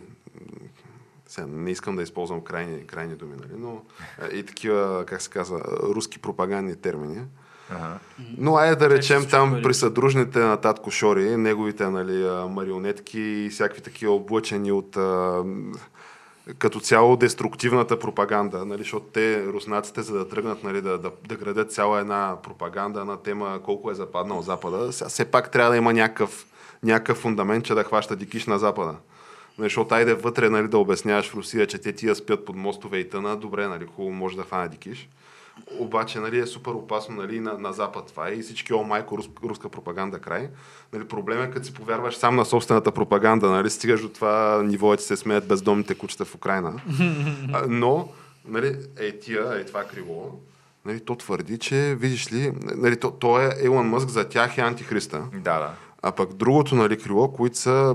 сега не искам да използвам крайни, крайни думи, нали, но а, и такива, как се казва, руски пропагандни термини. Ага. Но айде да речем там при съдружните на татко Шори, неговите нали, марионетки и всякакви такива облъчени от а, като цяло деструктивната пропаганда, нали, защото те, руснаците, за да тръгнат нали, да, да, да градят цяла една пропаганда на тема колко е западнал Запада, сега все пак трябва да има някакъв, някакъв фундамент, че да хваща дикиш на Запада. Нали, Защото айде вътре нали, да обясняваш в Русия, че те тия спят под мостове и тъна, добре, нали, хубаво може да хване дикиш. Обаче нали, е супер опасно нали, на, на Запад това е и всички о майко рус, руска пропаганда край. Нали, проблем е като си повярваш сам на собствената пропаганда, нали, стигаш до това ниво, че се смеят бездомните кучета в Украина. А, но, нали, е тия, е това криво, нали, то твърди, че, видиш ли, нали, то, то е Елон Мъск, за тях е антихриста. Да, да. А пък другото, нали, крило, които са...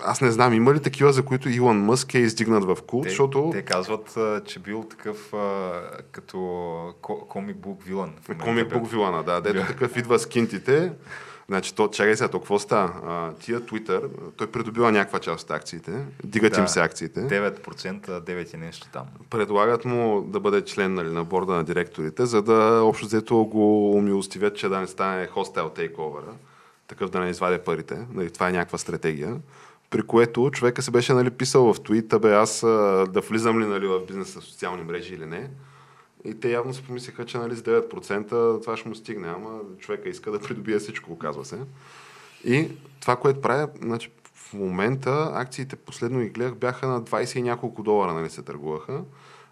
Аз не знам, има ли такива, за които Илон Мъск е издигнат в култ, Те, защото... те казват, че бил такъв а, като ко- комик бук вилан. Комик бук вилана, да. Дето такъв идва с кинтите. Значи, то, чакай сега, то какво става? А, тия Twitter, той придобива някаква част от акциите, дигат Да. им се акциите, 9%, 9 и нещо там. предлагат му да бъде член нали, на борда на директорите, за да общо взето го умилостивят, че да не стане хостел тейковъра, такъв да не извади парите. Нали, това е някаква стратегия. При което човека се беше нали, писал в твита, бе аз а, да влизам ли нали, в бизнеса, в социални мрежи или не. И те явно си помислиха, че нали, с 9% това ще му стигне, ама човека иска да придобие всичко, оказва се. И това, което правя, значи, в момента акциите, последно ги гледах, бяха на 20 и няколко долара, нали, се търгуваха.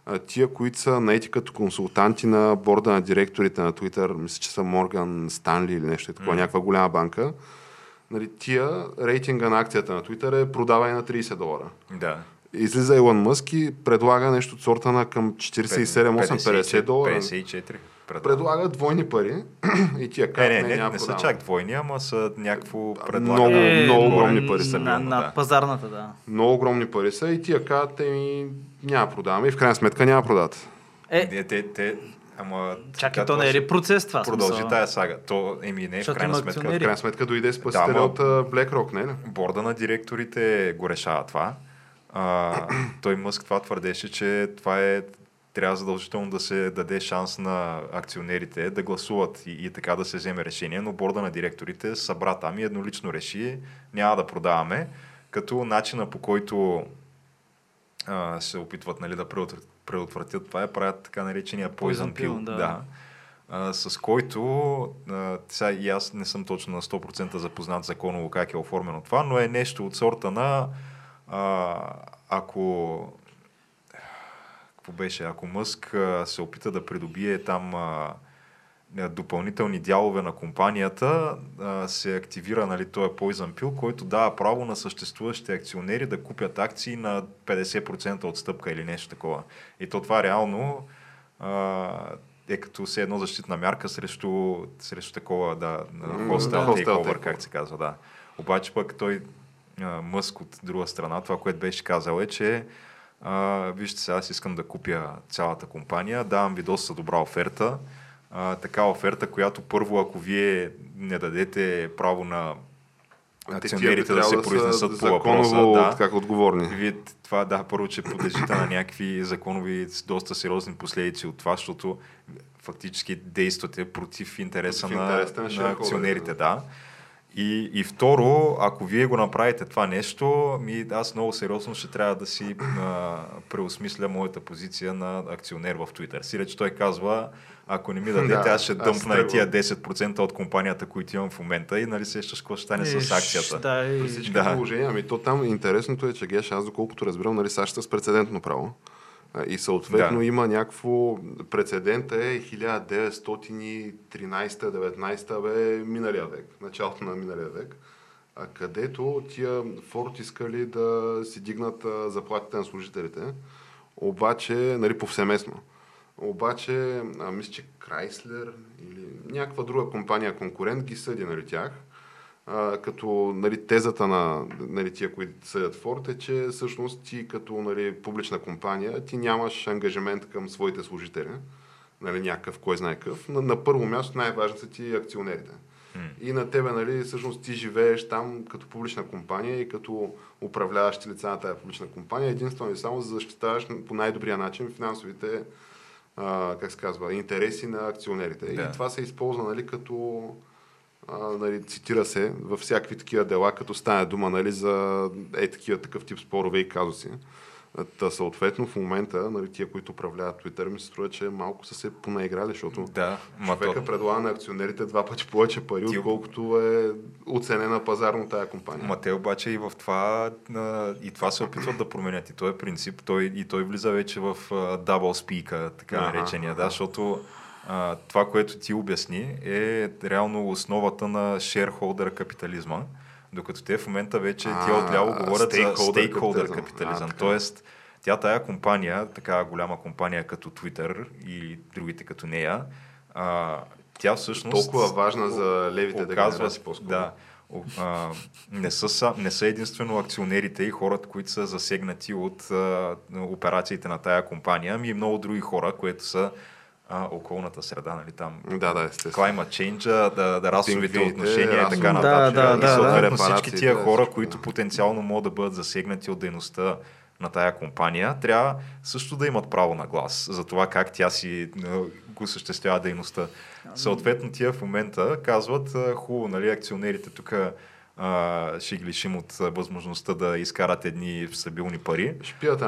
А, тия, които са наети като консултанти на борда на директорите на Twitter, мисля, че са Морган Станли или нещо такова, Мгм. някаква голяма банка, нали, тия рейтинга на акцията на Twitter е продаване на 30 долара. Да. Излиза Илон Мъск и предлага нещо от сорта на към 47-8-50 долара. 54. предлага. Предлага двойни пари и тия Не, казват, не, не, няма не са чак двойни, ама са някакво Много, предлагане. много огромни пари са. Е, На, на да. пазарната, да. Много огромни пари са и тия казват, еми, няма продаваме и в крайна сметка няма продават. Е, Те, те, те, ама... чакай, то не е ли процес това? Продължи смисъл? тая сага. То, еми не, в Защото крайна сметка. В крайна сметка дойде спасителя Да, от BlackRock, не ли? борда на директорите го решава това. А, той Мъск това твърдеше, че това е трябва задължително да се даде шанс на акционерите да гласуват и, и така да се вземе решение, но борда на директорите събра там и еднолично реши, няма да продаваме, като начина по който а, се опитват нали, да предотвратят, предотвратят това е правят така наречения poison pill. да. да. А, с който, а, сега и аз не съм точно на 100% запознат законово как е оформено това, но е нещо от сорта на а, ако какво беше, ако Мъск а, се опита да придобие там а, допълнителни дялове на компанията, а, се активира нали, този Poison Pill, който дава право на съществуващите акционери да купят акции на 50% отстъпка или нещо такова. И то това реално а, е като все едно защитна мярка срещу, срещу такова, да, hostile takeover, takeover. как се казва, да. Обаче пък той, а, Мъск от друга страна, това, което беше казал е, че а, вижте сега, аз искам да купя цялата компания, давам ви доста добра оферта, а, такава оферта, която първо, ако вие не дадете право на акционерите да се произнесат по въпроса, да, как отговорни. вие това, да, първо, че подлежите на някакви законови доста сериозни последици от това, защото фактически действате против интереса Против на, на на акционерите, да. да. И, и второ, ако вие го направите това нещо, ми, аз много сериозно ще трябва да си а, преосмисля моята позиция на акционер в Twitter. Сиреч той казва, ако не ми дадете, Да, аз ще дъмпна и тия тръгвам. 10% от компанията, които имам в момента и нали сещаш какво ще стане с акцията. Да, и... При всички Да. положения, ами то там интересното е, че геш, аз доколкото разбирам, нали, САЩ са с прецедентно право. И съответно Да. има някакво... Прецедента е 1913-19 бе миналия век, началото на миналия век, а където тия Форд искали да си дигнат заплатите на служителите, обаче, нали, повсеместно. Обаче, а, мисля, че Крайслер или някаква друга компания конкурент ги съди, нали, тях. А, като нали, тезата на нали, тия, които съдят Форд е, че всъщност ти като нали, публична компания ти нямаш ангажимент към своите служители, нали, някакъв, кой знае какъв. На, на първо място най-важни са ти акционерите. И на тебе, нали, всъщност ти живееш там като публична компания и като управляващи лица на тази публична компания, единствено и само за защитаваш по най-добрия начин финансовите а, как се казва, интереси на акционерите. Да. И това се използва нали, като а, нали, цитира се във всякакви такива дела, като стане дума нали, за е такива такъв тип спорове и казуси. Та съответно в момента, нали, тия, които управляват Twitter, ми се струва, че малко са се понаиграли, защото Да, човека то, предлага на акционерите два пъти повече пари, Ти- отколкото е оценена пазарно тая компания. ма те обаче и в това, и това се опитват да променят. И той е принцип, той, и той влиза вече в а, double speak, така наречения, да, защото а, това, което ти обясни, е реално основата на shareholder капитализма, докато те в момента вече А, тия отляво говорят за stakeholder стейкхолдър капитализъм. А. Тоест, тя тая компания, така голяма компания като Twitter и другите като нея, а, тя всъщност... Толкова важна за левите оказва, дегенерации по-скоро. да, о- а, не, са, са, не са единствено акционерите и хората, които са засегнати от а, операциите на тая компания, ами и много други хора, които са а, околната среда, нали там. Да, да, естествено. Climate change, да, да расовите Пингвините, отношения и така Да, нататък. да, и да, съответно да. всички тия Репарациите, хора, всичко, които да. потенциално могат да бъдат засегнати от дейността на тая компания, трябва също да имат право на глас за това как тя си го осъществява дейността. Съответно, тия в момента казват, хубаво, нали, акционерите тук а, ще ги лишим от възможността да изкарат едни стабилни пари.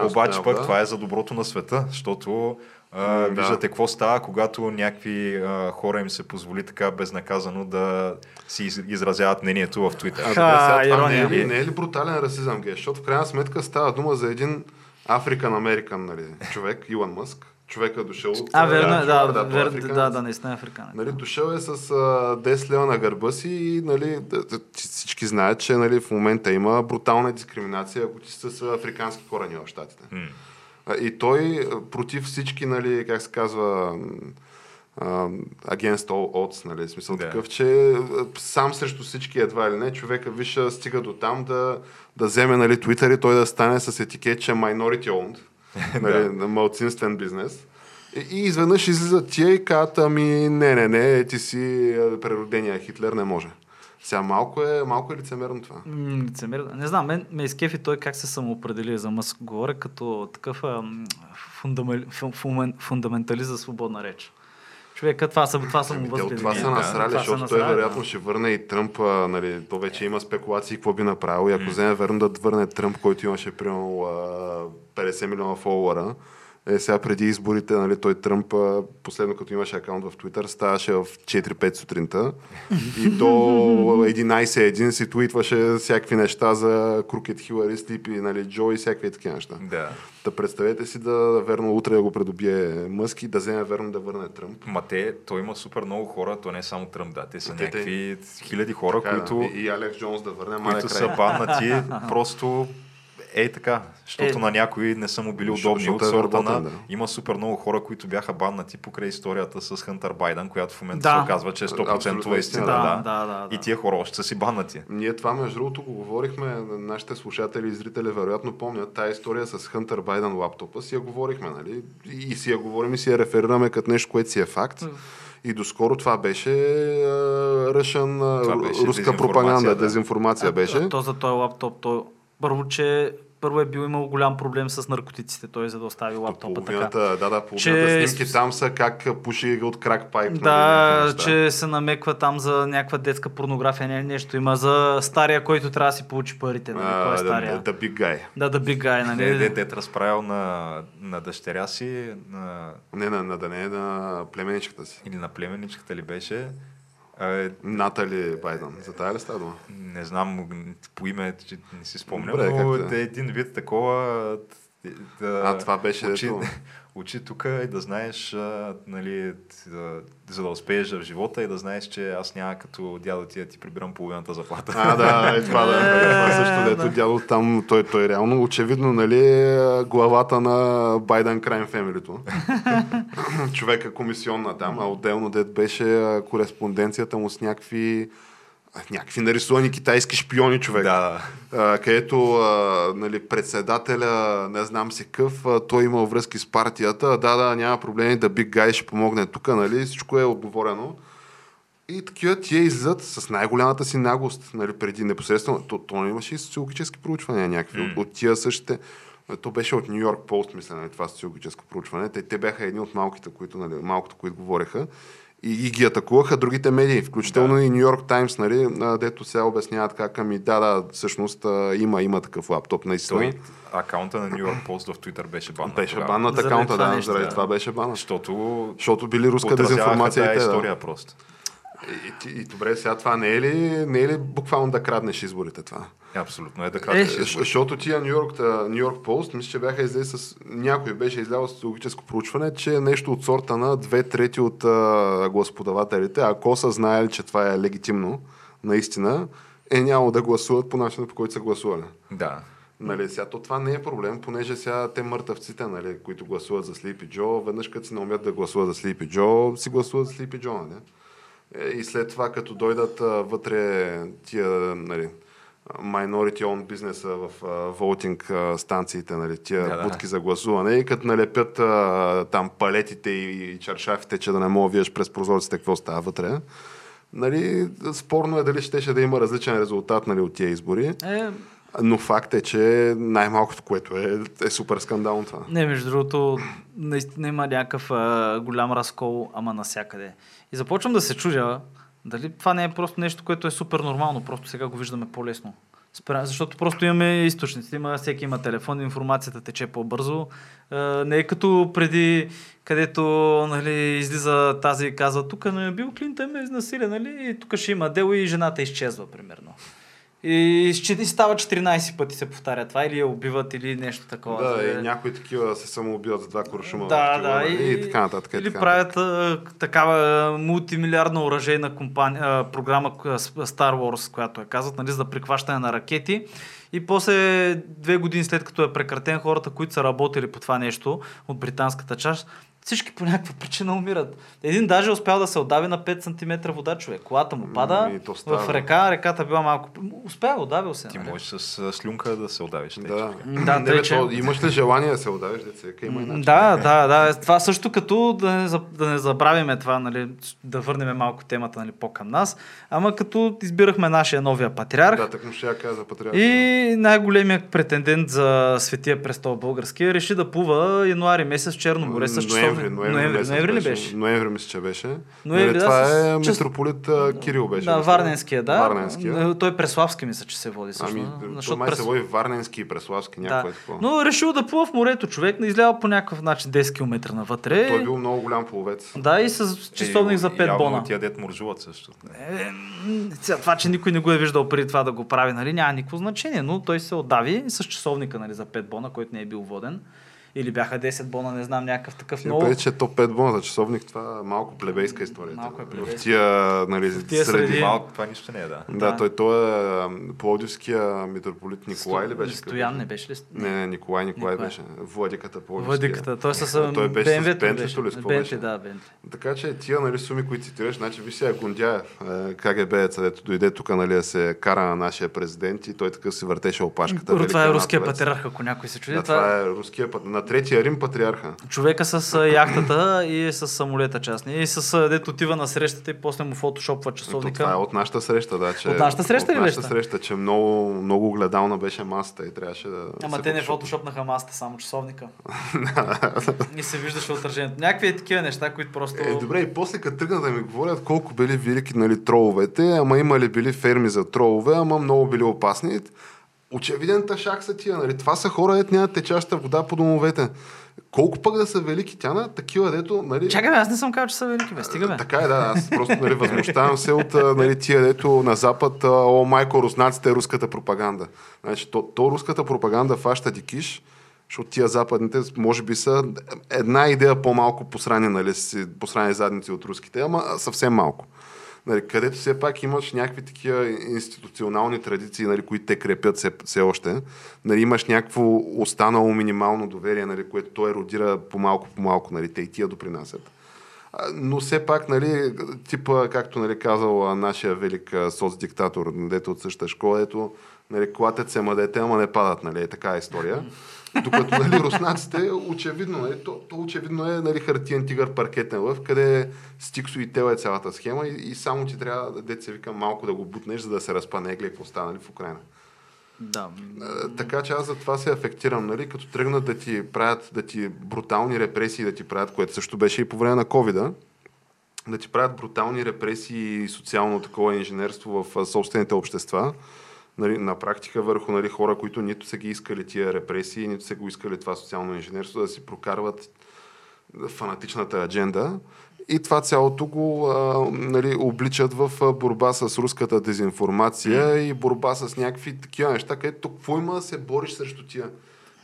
Обаче пък това е за доброто на света, защото а, да. виждате какво става, когато някакви а, хора им се позволи така безнаказано да си из- изразяват мнението в А, Twitter. добре, сега това не е, ли, не е ли брутален расизъм, ге? Защото в крайна сметка става дума за един Африкан Американ, нали, човек, Илон Мъск. Човека дошъл от... А, верно е, да, той е верно, африканец. да, да, наистина е африканец. Нали, дошъл е с а, 10 лева на гърба си и нали, да, да, всички знаят, че нали, в момента има брутална дискриминация, ако ти си с африкански корени в щатите. М. И той а, против всички, нали, как се казва, against all odds, нали, смисъл Да. такъв, че а, сам срещу всички едва или не, човека виша стига до там да, да вземе нали, Twitter и той да стане с етикет, че е minority owned, нали, на малцинствен бизнес. И, изведнъж излизат тия и казват, ами не, не, не, ти си а, преродения Хитлер, не може. Сега малко е, малко е лицемерно това. М, лицемер. Не знам, мен ме изкефи той как се самоопредели за Мъск. Говоря като такъв ам, фундамал, фу- фумен- фундаменталист за свободна реч. Човека, това са, това са му Ами, от това възгледи. са Да, насрали, са защото той вероятно да. ще върне и Тръмп, а, нали, то вече има спекулации какво би направил и ако вземе верно да върне Тръмп, който имаше примерно а, 50 милиона фолуара, е, сега преди изборите, нали, той Тръмп, последно като имаше акаунт в Twitter, ставаше в 4-5 сутринта и до 11-1 си твитваше всякакви неща за Крукет Хилари, Слипи, нали, Джо и всякакви такива неща. Да. Да представете си да верно утре да го предобие Мъск и да вземе верно да върне Тръмп. Ма те, той има супер много хора, то не е само Тръмп, да, те са Те- те- някакви хиляди хора, Така, които, да. И, и Алекс Джонс да върне, които е са баннати просто Ей така, защото Е. на някои не са му били удобни от е сорта на... да. Има супер много хора, които бяха баннати покрай историята с Хънтър Байден, която в момента Да. се оказва, че е 100% Абсолютно истина. истина, Да, да, да, да. И тия хора още са си баннати. Ние това, между другото, го говорихме, нашите слушатели и зрители вероятно помнят тази история с Хънтър Байден лаптопа. Си я говорихме, нали? И си я говорим и си я реферираме като нещо, което си е факт. И доскоро това беше беше руска пропаганда, да. дезинформация беше. А, то за този лаптоп, той първо, че първо е бил имал голям проблем с наркотиците, той за да остави лаптопа така. Да, да, половината Че- снимки там са как пуши от крак пайп. нали, Да, неща. че се намеква там за някаква детска порнография, не, нещо има за стария, който трябва да си получи парите, нали? А, Кой е да, стария? да, big guy. Да, да big guy, Не, нали? де, дет разправил на, на дъщеря си, на, Не, на, на, да не е на племеничката си. или на племеничката ли беше, а, Натали Байден. За тая ли става дума? не знам по име, че не си спомням, Добре, но е. един вид такова... Да, А, това беше ето. учи тук и да знаеш, а, нали, да, за да успееш в живота и да знаеш, че аз няма като дядо ти да ти прибирам половината заплата. А, да, е това, да. е това също, дето да. дядо там, той, той реално, очевидно, нали, е главата на Байден Крайм Фемилито. Човека комисионна там, а отделно дет беше кореспонденцията му с някакви някакви нарисувани китайски шпиони, човек. Да, А, където а, нали, председателя, не знам си къв, а, той имал връзки с партията. Да, да, няма проблеми, да Big Guy ще помогне тук, нали, всичко е отговорено. И такива тия излизат с най-голямата си наглост, нали, преди непосредствено. То, то не имаше и социологически проучвания някакви. М. От, от тия същите. То беше от Нью Йорк Пост, мисля, нали, това социологическо проучване. Те, те бяха едни от малките, които, нали, малкото, които говореха. И, и ги атакуваха другите медии, включително Да. и Нью Йорк Таймс, нали, дето сега обясняват как, ами да, да, всъщност има, има такъв лаптоп, наистина. Той акаунта на Нью Йорк Пост в Твитър беше баннат. Беше тогава. баннат акаунта, да, заради да. това беше банът. Защото Защото били руска дезинформация и тая те, да. история просто. И, и, и, добре, сега това не е, ли, не е ли буквално да краднеш изборите това? Е, абсолютно е да Е, кратко. Защо- Защото тия Нью Йорк, Нью Йорк Пост, мисля, че бяха излезли с... Някой беше излязъл с социологическо проучване, че е нещо от сорта на две трети от а, гласоподавателите, ако са знаели, че това е легитимно, наистина, е нямало да гласуват по начина, по който са гласували. Да. Нали, сега то това не е проблем, понеже сега те мъртъвците, нали, които гласуват за Sleepy Joe, веднъж като си не умеят да гласуват за Sleepy Joe, си гласуват за Sleepy Joe, нали? Е, И след това, като дойдат вътре тия, нали, minority owned бизнеса в волтинг станциите, нали, тия Да, да, будки за гласуване и като налепят а, там палетите и, и чаршафите, че да не мога виеш през прозорците какво става вътре. Нали, спорно е дали щеше да има различен резултат нали, от тия избори. Е, Но факт е, че най-малкото, което е, е супер скандално това. Не, между другото, наистина има някакъв а, голям разкол, ама насякъде. И започвам да се чудя, дали това не е просто нещо, което е супер нормално, просто сега го виждаме по-лесно. Защото просто имаме източници, има, всеки има телефон, информацията тече по-бързо. Не е като преди, където нали, излиза тази и казва, тук не е бил Клинтън ме изнасиля, нали? И тук ще има дело и жената изчезва, примерно. И, и става 14 пъти се повтаря това, или я убиват, или нещо такова. Да, за и някои такива се самоубиват за два куршума. да, да. И, и така нататък. Или така правят а, такава мултимилиардна оръжейна компания, програма Star Wars, която е казват, нали, за прихващане на ракети. И после две години след като е прекратен, хората, които са работили по това нещо от британската част, всички по някаква причина умират. Един даже е успял да се отдави на 5 см вода, човек. Колата му пада Ами, става. в река, реката била малко... Успя, отдавил се. Ти нали? можеш с слюнка да се отдавиш. Да. че- Да, не, тъй, бе, че- то, имаш ли желание да се отдавиш, деца? Има и начин. Да, да, да. Това също като да не, да не забравиме това, нали, да върнем малко темата нали, по-към нас. Ама като избирахме нашия новия патриарх Да, так му ще я каза патриарха. и най-големият претендент за Светия престол българския реши да плува януари месец в Черно море с часовник. Ноември, ноември, месец ноември ли беше? беше? Ноември мисля, че беше. Ноември, Нали, да, това с е митрополит а, Кирил беше. Да, мисля. Варненския, да. Варненския. Той Преславски мисля, че се води също. Ами, защото то май се през- води Варненски и Преславски, да. някой е такова. Но решил да плува в морето човек, не излява по някакъв начин 10 км навътре. Той е бил много голям пловец. Да, и с часовник за Е, 5 явно бона. Тия дет моржуват също. Е, това, че никой не го е виждал преди това да го прави, нали, няма никакво значение, но той се отдави с часовника нали, за 5 бона, който не е бил воден. Или бяха 10 бона, не знам, някакъв такъв Тя много... преди, че е топ 5 бона за часовник, това е малко плебейска история. Малко е В плебейска. тия, нали, тия среди. среди. Малко това нищо не е, да. Да, Да. той, той е ам, пловдивския митрополит Николай ли беше? Стоян не беше ли? Не, не, Николай, Николай, Николай. беше. Владиката пловдивския. Въдиката. Той с Той беше с БМВ-то Бентлето ли, беше? да, Бентле. Така че тия нали, суми, които цитираш, значи ви сега Гондяев, е, КГБ-еца, дето дойде тук нали, да се кара на нашия президент и той такъв си въртеше опашката. Първо, това е руския патриарх, ако някой се чуди. Да, това е руския пат... На третия Рим патриарха. Човека с яхтата и с самолета частни. И с дето отива на срещата и после му фотошопва То, часовника. това е от нашата среща, да. Че, От нашата среща от ли нашата среща, че много, много гледална беше масата и трябваше да Ама те не фотошопнаха масата, само часовника. и се виждаше отражението. Някакви е такива неща, които просто... Е, добре, и после като тръгна да ми говорят колко били велики нали, троловете, ама имали били ферми за тролове, ама много били опасни. Очевиден тъшак са тия, нали? Това са хора, дето нямат течаща вода по домовете. Колко пък да са велики тя на такива, дето, нали... Чакай, бе, аз не съм казал, че са велики, бе. Стига, бе. Така е, да, аз просто нали, възмущавам се от нали, тия, дето на Запад, о, майко, руснаците, руската пропаганда. Значи, то, то руската пропаганда фаща дикиш, защото тия западните, може би са една идея по-малко посрани, нали, си, посрани задници от руските, ама съвсем малко. Нали, където все пак имаш някакви такива институционални традиции, нали, които те крепят все, все още. Нали, имаш някакво останало минимално доверие, нали, което той еродира по-малко по малко. Нали, те и тия допринасят. Но все пак, нали, типа, както нали, казал нашия велик соцдиктатор, дето от същата школа, ето, нали, клатят се мъдете, ама не падат, нали, е така история. Докато, нали, руснаците, очевидно, нали, то, то очевидно е, нали, хартиен тигър паркетен лъв, къде стиксо и тел е цялата схема и, и само ти трябва, се вика, малко да го бутнеш, за да се разпане, гледай какво стана нали, в Украина. Да. А, Така че аз за това се афектирам, нали? Като тръгнат да ти правят, да ти брутални репресии да ти правят, което също беше и по време на ковида. да ти правят брутални репресии и социално такова инженерство в собствените общества, нали, на практика върху нали, хора, които нито са ги искали тия репресии, нито са го искали това социално инженерство, да си прокарват фанатичната адженда. И това цялото го а, нали, обличат в борба с руската дезинформация mm. и борба с някакви такива неща, където какво има да се бориш срещу тия?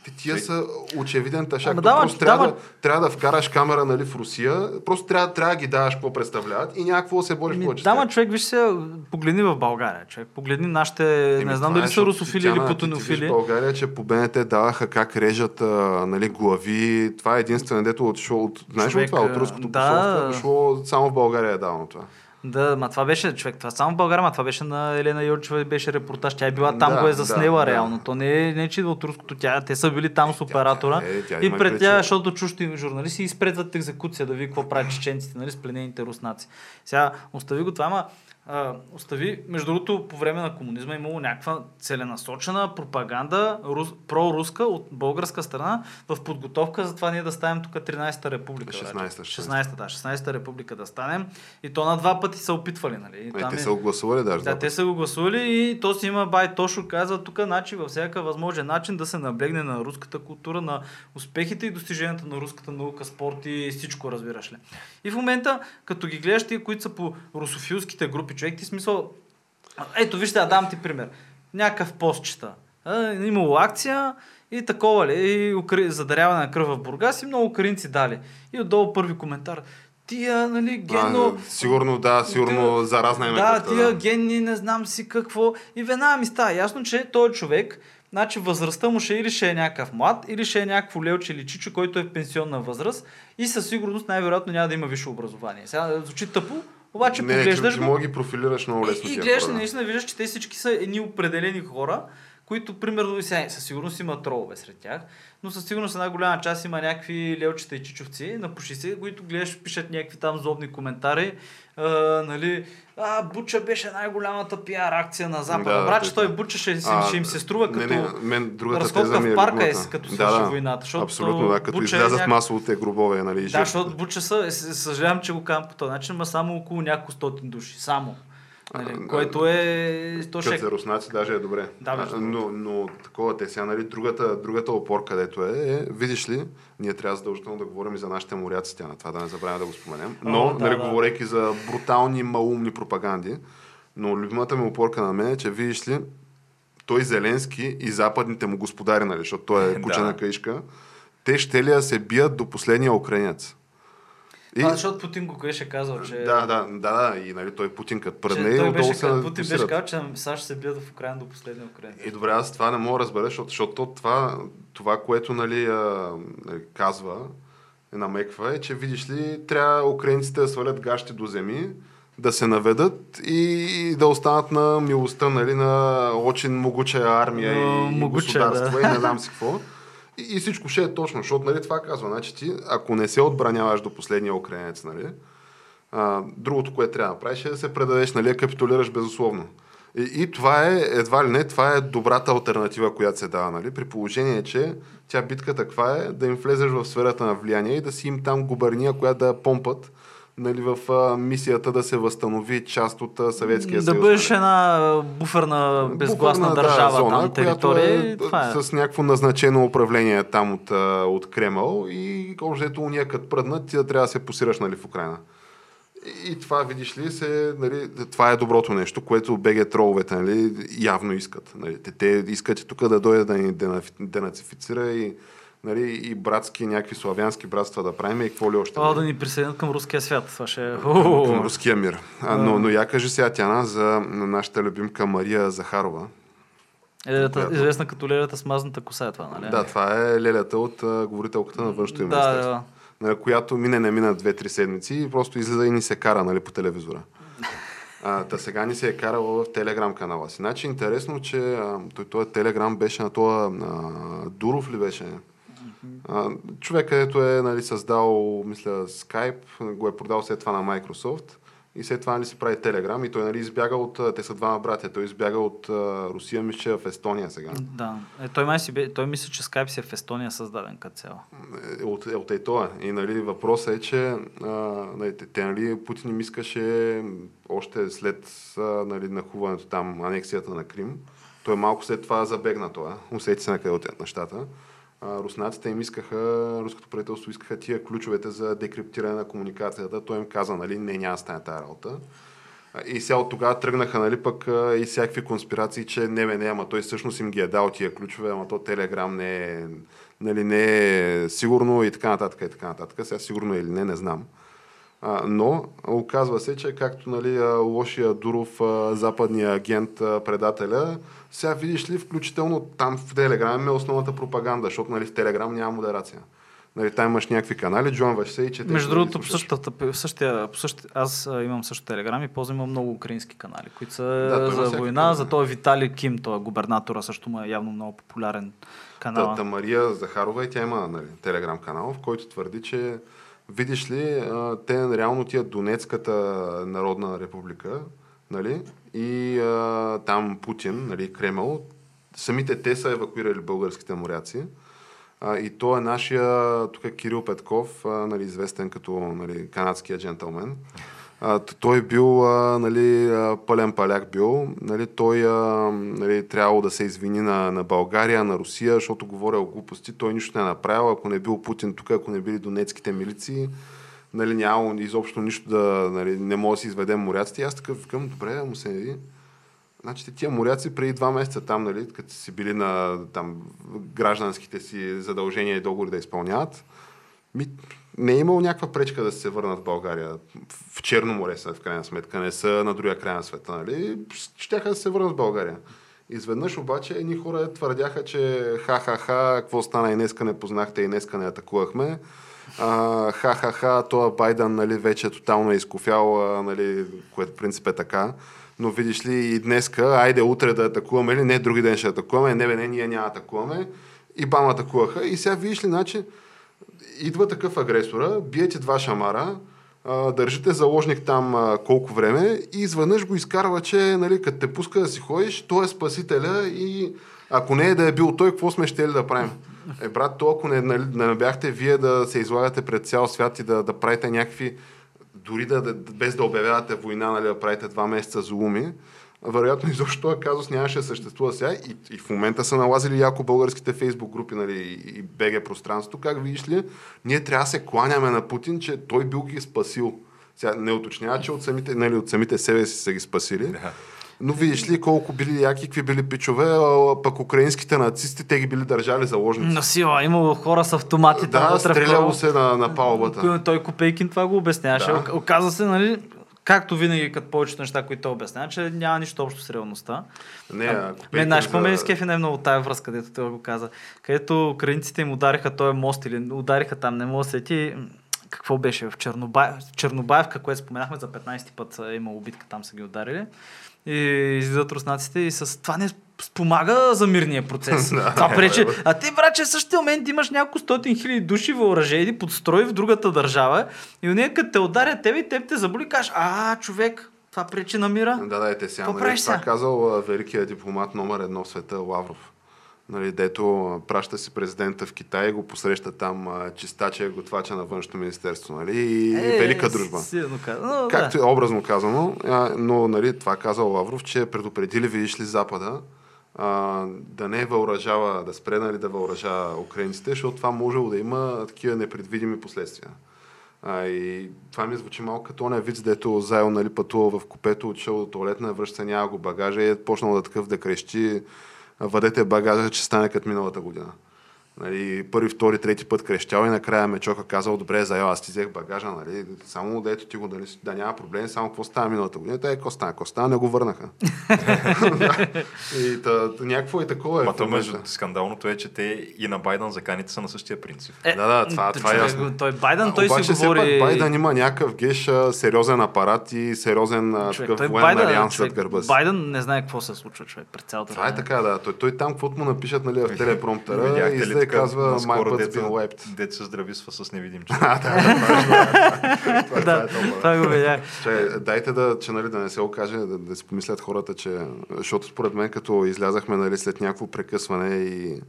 Ти, тия са очевиден тъшак. Ама просто трябва, да, трябва да вкараш камера нали, в Русия, просто трябва, трябва да ги даваш какво представляват и някакво да се бориш Ми, повече. с да, тях. ма човек, виж се, погледни в България. Човек, погледни нашите, Еми, не знам това е, дали са русофили Тяна, или ти путинофили. В България, че по БНТ даваха как режат а, нали, глави. Това е единствено, дето отшло от... Знаеш Човек, това? От руското да. посолство е дошло само в България е давано това. Да, ма това беше, човек, това само в България, ма това беше на Елена Йорчева и беше репортаж. Тя е била там, Да, го е да, заснела да. реално. То не е, не е, че от руското, тя, те са били там с оператора. е, тя и има пред тя, защото чужди журналисти изпредват екзекуция да види какво правят чеченците, нали, с пленените руснаци. Сега, остави го това, ама а, остави, между другото, по време на комунизма е имало някаква целенасочена пропаганда рус, проруска от българска страна в подготовка за това ние да ставим тук 13-та република. 16-та, брат. 16-та. 16-та, да, 16-та република да станем. И то на два пъти са опитвали, нали? И Е, там те е- са го гласували даже. да, те са го гласували и то си има бай Тошо каза тук начин, във всяка възможен начин да се наблегне на руската култура, на успехите и достиженията на руската наука, спорт и всичко, разбираш ли. И в момента, като ги гледаш тия, които са по русофилските групи, човек ти смисъл... Ето, вижте, да дам ти пример. Някакъв пост чета. Имало акция и такова ли, и укра... задаряване на кръв в Бургас и много украинци дали. И отдолу първи коментар. Тия, нали, генно... А, сигурно, да, сигурно заразна им е Да, тия генни, не знам си какво. И веднага ми става ясно, че този човек, значи възрастта му ще или ще е някакъв млад, или ще е някакво лелче или чичо, който е в пенсионна възраст и със сигурност най-вероятно няма да има висше образование. Сега звучи тъпо, обаче Не, поглеждаш ти, го ти мога ги профилираш много лесно и, и гледаш, наистина виждаш, че те всички са едни определени хора, които, примерно, сега, със сигурност има тролове сред тях, но със сигурност една голяма част има някакви лелчета и чичовци на се, които гледаш, пишат някакви там злобни коментари, а, нали, а, Буча беше най-голямата пиар акция на Запада. Да, Брат, че той. Буча ще, А, ще им се струва не, като не, мен разходка ми е в парка, е, като свърши да, войната. Защото Абсолютно, да, като Буча е излязат няк- масовите гробове, нали, Да, защото Буча са, с- съжалявам, че го казвам по този начин, но само около няколко стотин души. Само. Нали, което е... То ще... за руснаци даже е добре. Да, между но, но такова те сега, нали, другата, другата опор, където е, е, видиш ли, ние трябва задължително да говорим и за нашите моряци, тя на това да не забравяме да го споменем. Но, О, да, нали, да. говорейки за брутални, малумни пропаганди, но любимата ми опорка на мен е, че видиш ли, той Зеленски и западните му господари, нали, защото той е куча Да. каишка, те ще ли да се бият до последния украинец. И, А, защото Путин го беше казал, че... да, да, да, да, и нали, той Путин като пръдне и отдолу беше, се Путин беше казал, че САЩ се бият в Украина до последния украинец. И добре, аз това не мога да разбера, защото, защото това, това, което нали, а, нали, казва, намеква, е, че видиш ли, трябва украинците да свалят гащи до земи, да се наведат и, да останат на милостта нали, на очень могуча армия Но, и, могуча, государство да. и не знам си какво. И, и всичко ще е точно, защото нали, това казва. Значи ти, ако не се отбраняваш до последния украинец, нали, а, другото, което трябва да правиш е да се предадеш, нали, капитулираш безусловно. И, и това е, едва ли не, това е добрата альтернатива, която се дава, нали? При положение, че тя битката каква е да им влезеш в сферата на влияние и да си им там губерния, която да помпат нали, в а, мисията да се възстанови част от а, Съветския да съюз. бъдеш нали. една буферна, безгласна Буферна, държава зона, там, която територия. е, и това е. с някакво назначено управление там от, от Кремъл и общо уния като пръднат, ти да трябва да се посираш нали, в Украина. И, и това, видиш ли, се, нали, това е доброто нещо, което БГ троловете нали, явно искат. Нали. Те, те искат тук да дойде да ни денацифицира и, нали, и братски, някакви славянски братства да правим и какво ли още. Това нали. да ни присъединят към руския свят. Това ще е... Към руския мир. А, но, но я кажи сега, Тяна, за нашата любимка Мария Захарова. Лелята, Която- известна като лелята с мазната коса е това, нали? Да, това е лелята от а, говорителката на външното им да, министерство. да. на която мине не мина две-три седмици и просто излиза и ни се кара нали, по телевизора. А, та сега ни се е карала в Телеграм канала си. Значи интересно, че а, той, този Телеграм беше на това Дуров ли беше? А, човек, където е нали, създал, мисля, Skype, го е продал след това на Microsoft и след това нали, си прави Телеграм и той нали, избяга от... Те са двама братя. Той избяга от а, Русия, мисля, е в Естония сега. Да. Е, той, май си, бе- той мисля, че Skype си е в Естония създаден като цяло. Е, От, е, от ето И нали, въпросът е, че а, нали, те, нали, Путин им искаше още след а, нали, нахуването там, анексията на Крим. Той малко след това забегна това. Усети се на къде отиват нещата. Руснаците им искаха, руското правителство искаха тия ключовете за декриптиране на комуникацията. Той им каза, нали, не, няма стане тази работа. И сега от тогава тръгнаха, нали, пък и всякакви конспирации, че не, бе, не, ама той всъщност им ги е дал тия ключове, ама то Телеграм не е, нали, не е сигурно и така нататък и така нататък. Сега сигурно е или не, не знам. А, но оказва се, че както нали, лошия Дуров, западния агент, предателя, сега видиш ли, включително там в Телеграм е основната пропаганда, защото нали, в Телеграм няма модерация. Нали, там имаш някакви канали, джонваш се и че... Между другото, по същата, по същия, по същия, аз имам също телеграм и ползвам много украински канали, които са Да, за война. канали. За този Виталий Ким, той губернатора, също му е явно много популярен канал. Та, та Мария Захарова и тя има нали, телеграм канал, в който твърди, че видиш ли, те реално тия Донецката народна република, нали, и а, там Путин, нали, Кремъл, самите те са евакуирали българските моряци. А, и то е нашия, тук е Кирил Петков, а, нали, известен като нали, канадския джентълмен. А, той бил а, нали, пълен паляк бил. Нали, той а, нали, трябвало да се извини на, на България, на Русия, защото говорил глупости. Той нищо не е направил. Ако не бил Путин тук, ако не били донецките милиции, нали, няма изобщо нищо да... Нали, не може да си изведем моряците. Аз такъв викам, добре, му се яви. Значи тия моряци преди два месеца там, нали, като си били на там, гражданските си задължения и договори да изпълняват, ми, не е имало някаква пречка да се върнат в България. В Черно море са, в крайна сметка, не са на другия край на света, нали? Щяха да се върнат в България. Изведнъж обаче едни хора твърдяха, че ха-ха-ха, какво стана и днеска не познахте и днеска не атакувахме. А, ха-ха-ха, това Байден нали, вече тотално е изкофял, нали, което в принцип е така. Но видиш ли и днеска, айде утре да атакуваме или не, други ден ще атакуваме, не бе, не, ние няма атакуваме. И бам атакуваха. И сега видиш ли, значи, идва такъв агресора, биете два шамара, държите заложник там колко време и изведнъж го изкарва, че нали, като те пуска да си ходиш, той е спасителя и ако не е да е бил той, какво сме ще да правим? Е, брат, то ако не, нали, не бяхте вие да се излагате пред цял свят и да, да правите някакви, дори да, без да обявявате война, нали, да правите два месеца злуми, вероятно изобщо този казус нямаше да съществува сега и, и в момента са налазили яко българските фейсбук групи нали, и БГ пространството. Как видиш ли, ние трябва да се кланяме на Путин, че той бил ги спасил. Сега не уточнява, че от самите, нали, от самите себе си са ги спасили. Да. Но видиш ли колко били яки, какви били пичове, пък украинските нацисти, те ги били държали заложници. На сила, имало хора с автомати там Да, вътре стреляло се на, на палубата. Той- Копейкин това го обясняваше. Да. Оказва се, нали, както винаги, като повечето неща, които той обяснява, че няма нищо общо с реалността. Не, А, Не, знаеш, за- скефи най много тая връзка, където той го каза. Където украинците им удариха този мост или удариха там, не мога да се сети, какво беше в Чернобай... Чернобаевка, което споменахме за 15-ти път е имало битка, там са ги ударили. И излизат руснаците и с това не спомага за мирния процес. това пречи. А ти, браче, в същия момент имаш няколко стотин хиляди души въоръжени под строй в другата държава и уния като те ударят тебе и теб те заболи кажеш, а, човек, това пречи на мира. Да, да, те сега. Какво Нали, това сега? казал великият дипломат номер едно в света Лавров. Нали, дето праща си президента в Китай и го посреща там чистача и готвача на външното министерство. Нали, и Е, велика дружба. Силно казано. но Както да. е образно казано, но нали, това казал Лавров, че предупредили, видиш ли, Запада, а, да не въоръжава, да спре нали, да въоръжава украинците, защото това можело да има такива непредвидими последствия. А, и това ми звучи малко като оня виц, дето заедно нали, пътува в купето, отишъл до туалетна, връща няма го багажа и е почнал да такъв да крещи, въдете багажа, че стане като миналата година. Нали, първи, втори, трети път крещял и накрая Мечока казал, добре, заял, аз ти взех багажа, нали, само да ето ти го, нали, да няма проблем, само какво става миналата година. Те, какво стана, какво стана, не го върнаха. и та, някакво и такова е. Ма в то между скандалното е, че те и на Байден заканите са на същия принцип. Е, Да, да, това- това е ясно. Той Байден, той Обаче си говори... пак Байден има някакъв геш, сериозен апарат и сериозен човек, такъв той военен Байден, алианс след гърба си. Байден не знае какво се случва, човек, пред цялата Това е така, да. Той, той там, каквото му напишат нали, в телепромптера, Видяхте ли излезе де казва My butt's been wiped. Дето се здрависва с невидим човек. А, да, да, това, е толкова. това го видях. Дайте да, че, нали, да не се окаже, да, да си помислят хората, че... Защото според мен, като излязахме нали, след някакво прекъсване и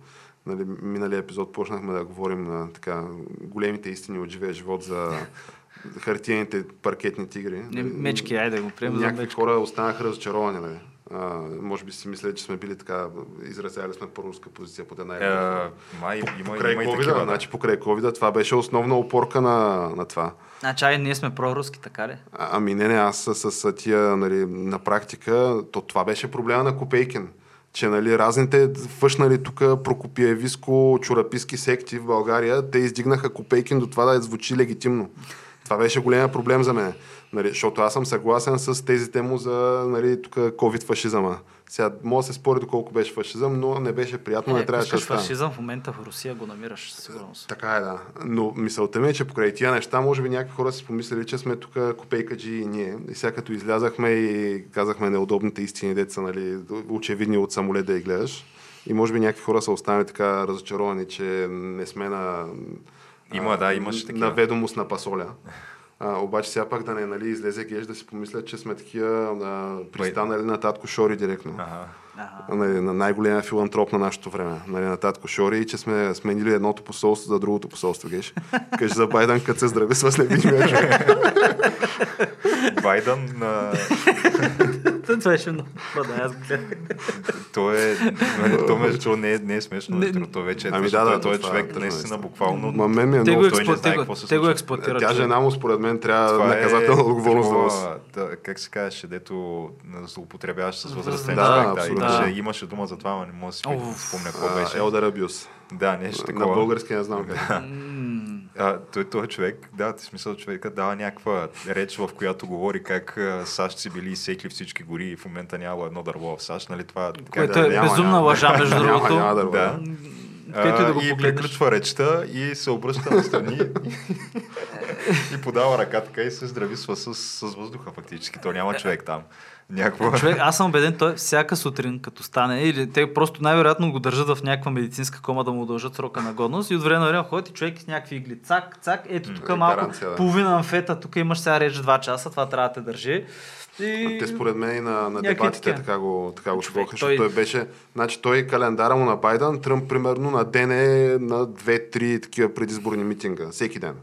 нали, миналия епизод почнахме да говорим на така, големите истини от живия живот за хартиените паркетни тигри. Не, мечки, айде да го приемем Някакви хора останаха разочаровани. Нали. А, може би си мислят, че сме били така, изразяли сме по-руска позиция под една Е, или май има, Покрай има и COVID, такива. да. значи покрай COVID, това беше основна опорка на, на това. Значи, ай, ние сме проруски, така ли? А, ами не, не, аз с, с тия, нали, на практика, то това беше проблема на Копейкин. Че нали, разните фъшнали тук прокопиевиско чураписки секти в България, те издигнаха Копейкин до това да звучи легитимно. Това беше големия проблем за мен. Нали, защото аз съм съгласен с тези тему за нали, тук COVID-фашизъма. Сега мога да се спори доколко беше фашизъм, но не беше приятно, не, Е, трябваше да стане. фашизъм в момента в Русия го намираш, със сигурност. Така е, да. Но мисълта ми е, че покрай тия неща, може би някакви хора си помислили, че сме тук копейкаджи и ние. И сега като излязахме и казахме неудобните истини, деца, нали, очевидни от самолет да ги гледаш. И може би някакви хора са останали така разочаровани, че не сме на... Има, а, да, имаше такива. На ведомост на пасоля. А, обаче сега пак да не нали, излезе геш да си помислят, че сме такива а, пристанали на татко Шори директно. Ага. Ага. Нали, на най-големия филантроп на нашето време, нали, на татко Шори, и че сме сменили едното посолство за другото посолство, геш. Кажи за Байден, като се здрави с невидимия човек. Байдън, на... Това беше много. Да, аз гледах. то е, то между другото не е, не е смешно, Не- то вече е Ами да, да, той- е е човек наистина буквално. Ма мен ми е много... го, той не знае какво се те го експлуатират. Тя жена му, според мен, трябва Това наказателна е отговорност да носи. как се казваше, дето на- злоупотребяваш с възрастен Да, човек. Да, имаше, Да. имаше дума за това, но не мога да си спомня какво беше. Elder Abuse. Да, нещо На такова. български не знам как. А, той, той е човек, да, в смисъл човека дава някаква реч, в която говори как а, САЩ си били изсекли всички гори и в момента нямало едно дърво в САЩ, нали това? Как, Което да, е няма, безумна няма. лъжа, между Няма, другото. няма дърво, Да. да. Където го и погледнеш. приключва речта и се обръща настрани и подава ръка така и се здрависва с, с въздуха фактически. То няма човек там. Някакво... Човек, аз съм убеден, той всяка сутрин, като стане, или те просто най-вероятно го държат в някаква медицинска кома да му удължат срока на годност и от време на време ходят и човек с някакви игли. Цак, цак, ето тук е, малко, гаранция, да. половина амфета, тук имаш сега реч 2 часа, това трябва да те държи. И... Те според мен и на, на дебатите така го, така го Човек, защото той- той беше... Значи той календара му на Байден, Тръмп примерно на ден е на 2-3 такива предизборни митинга, всеки ден.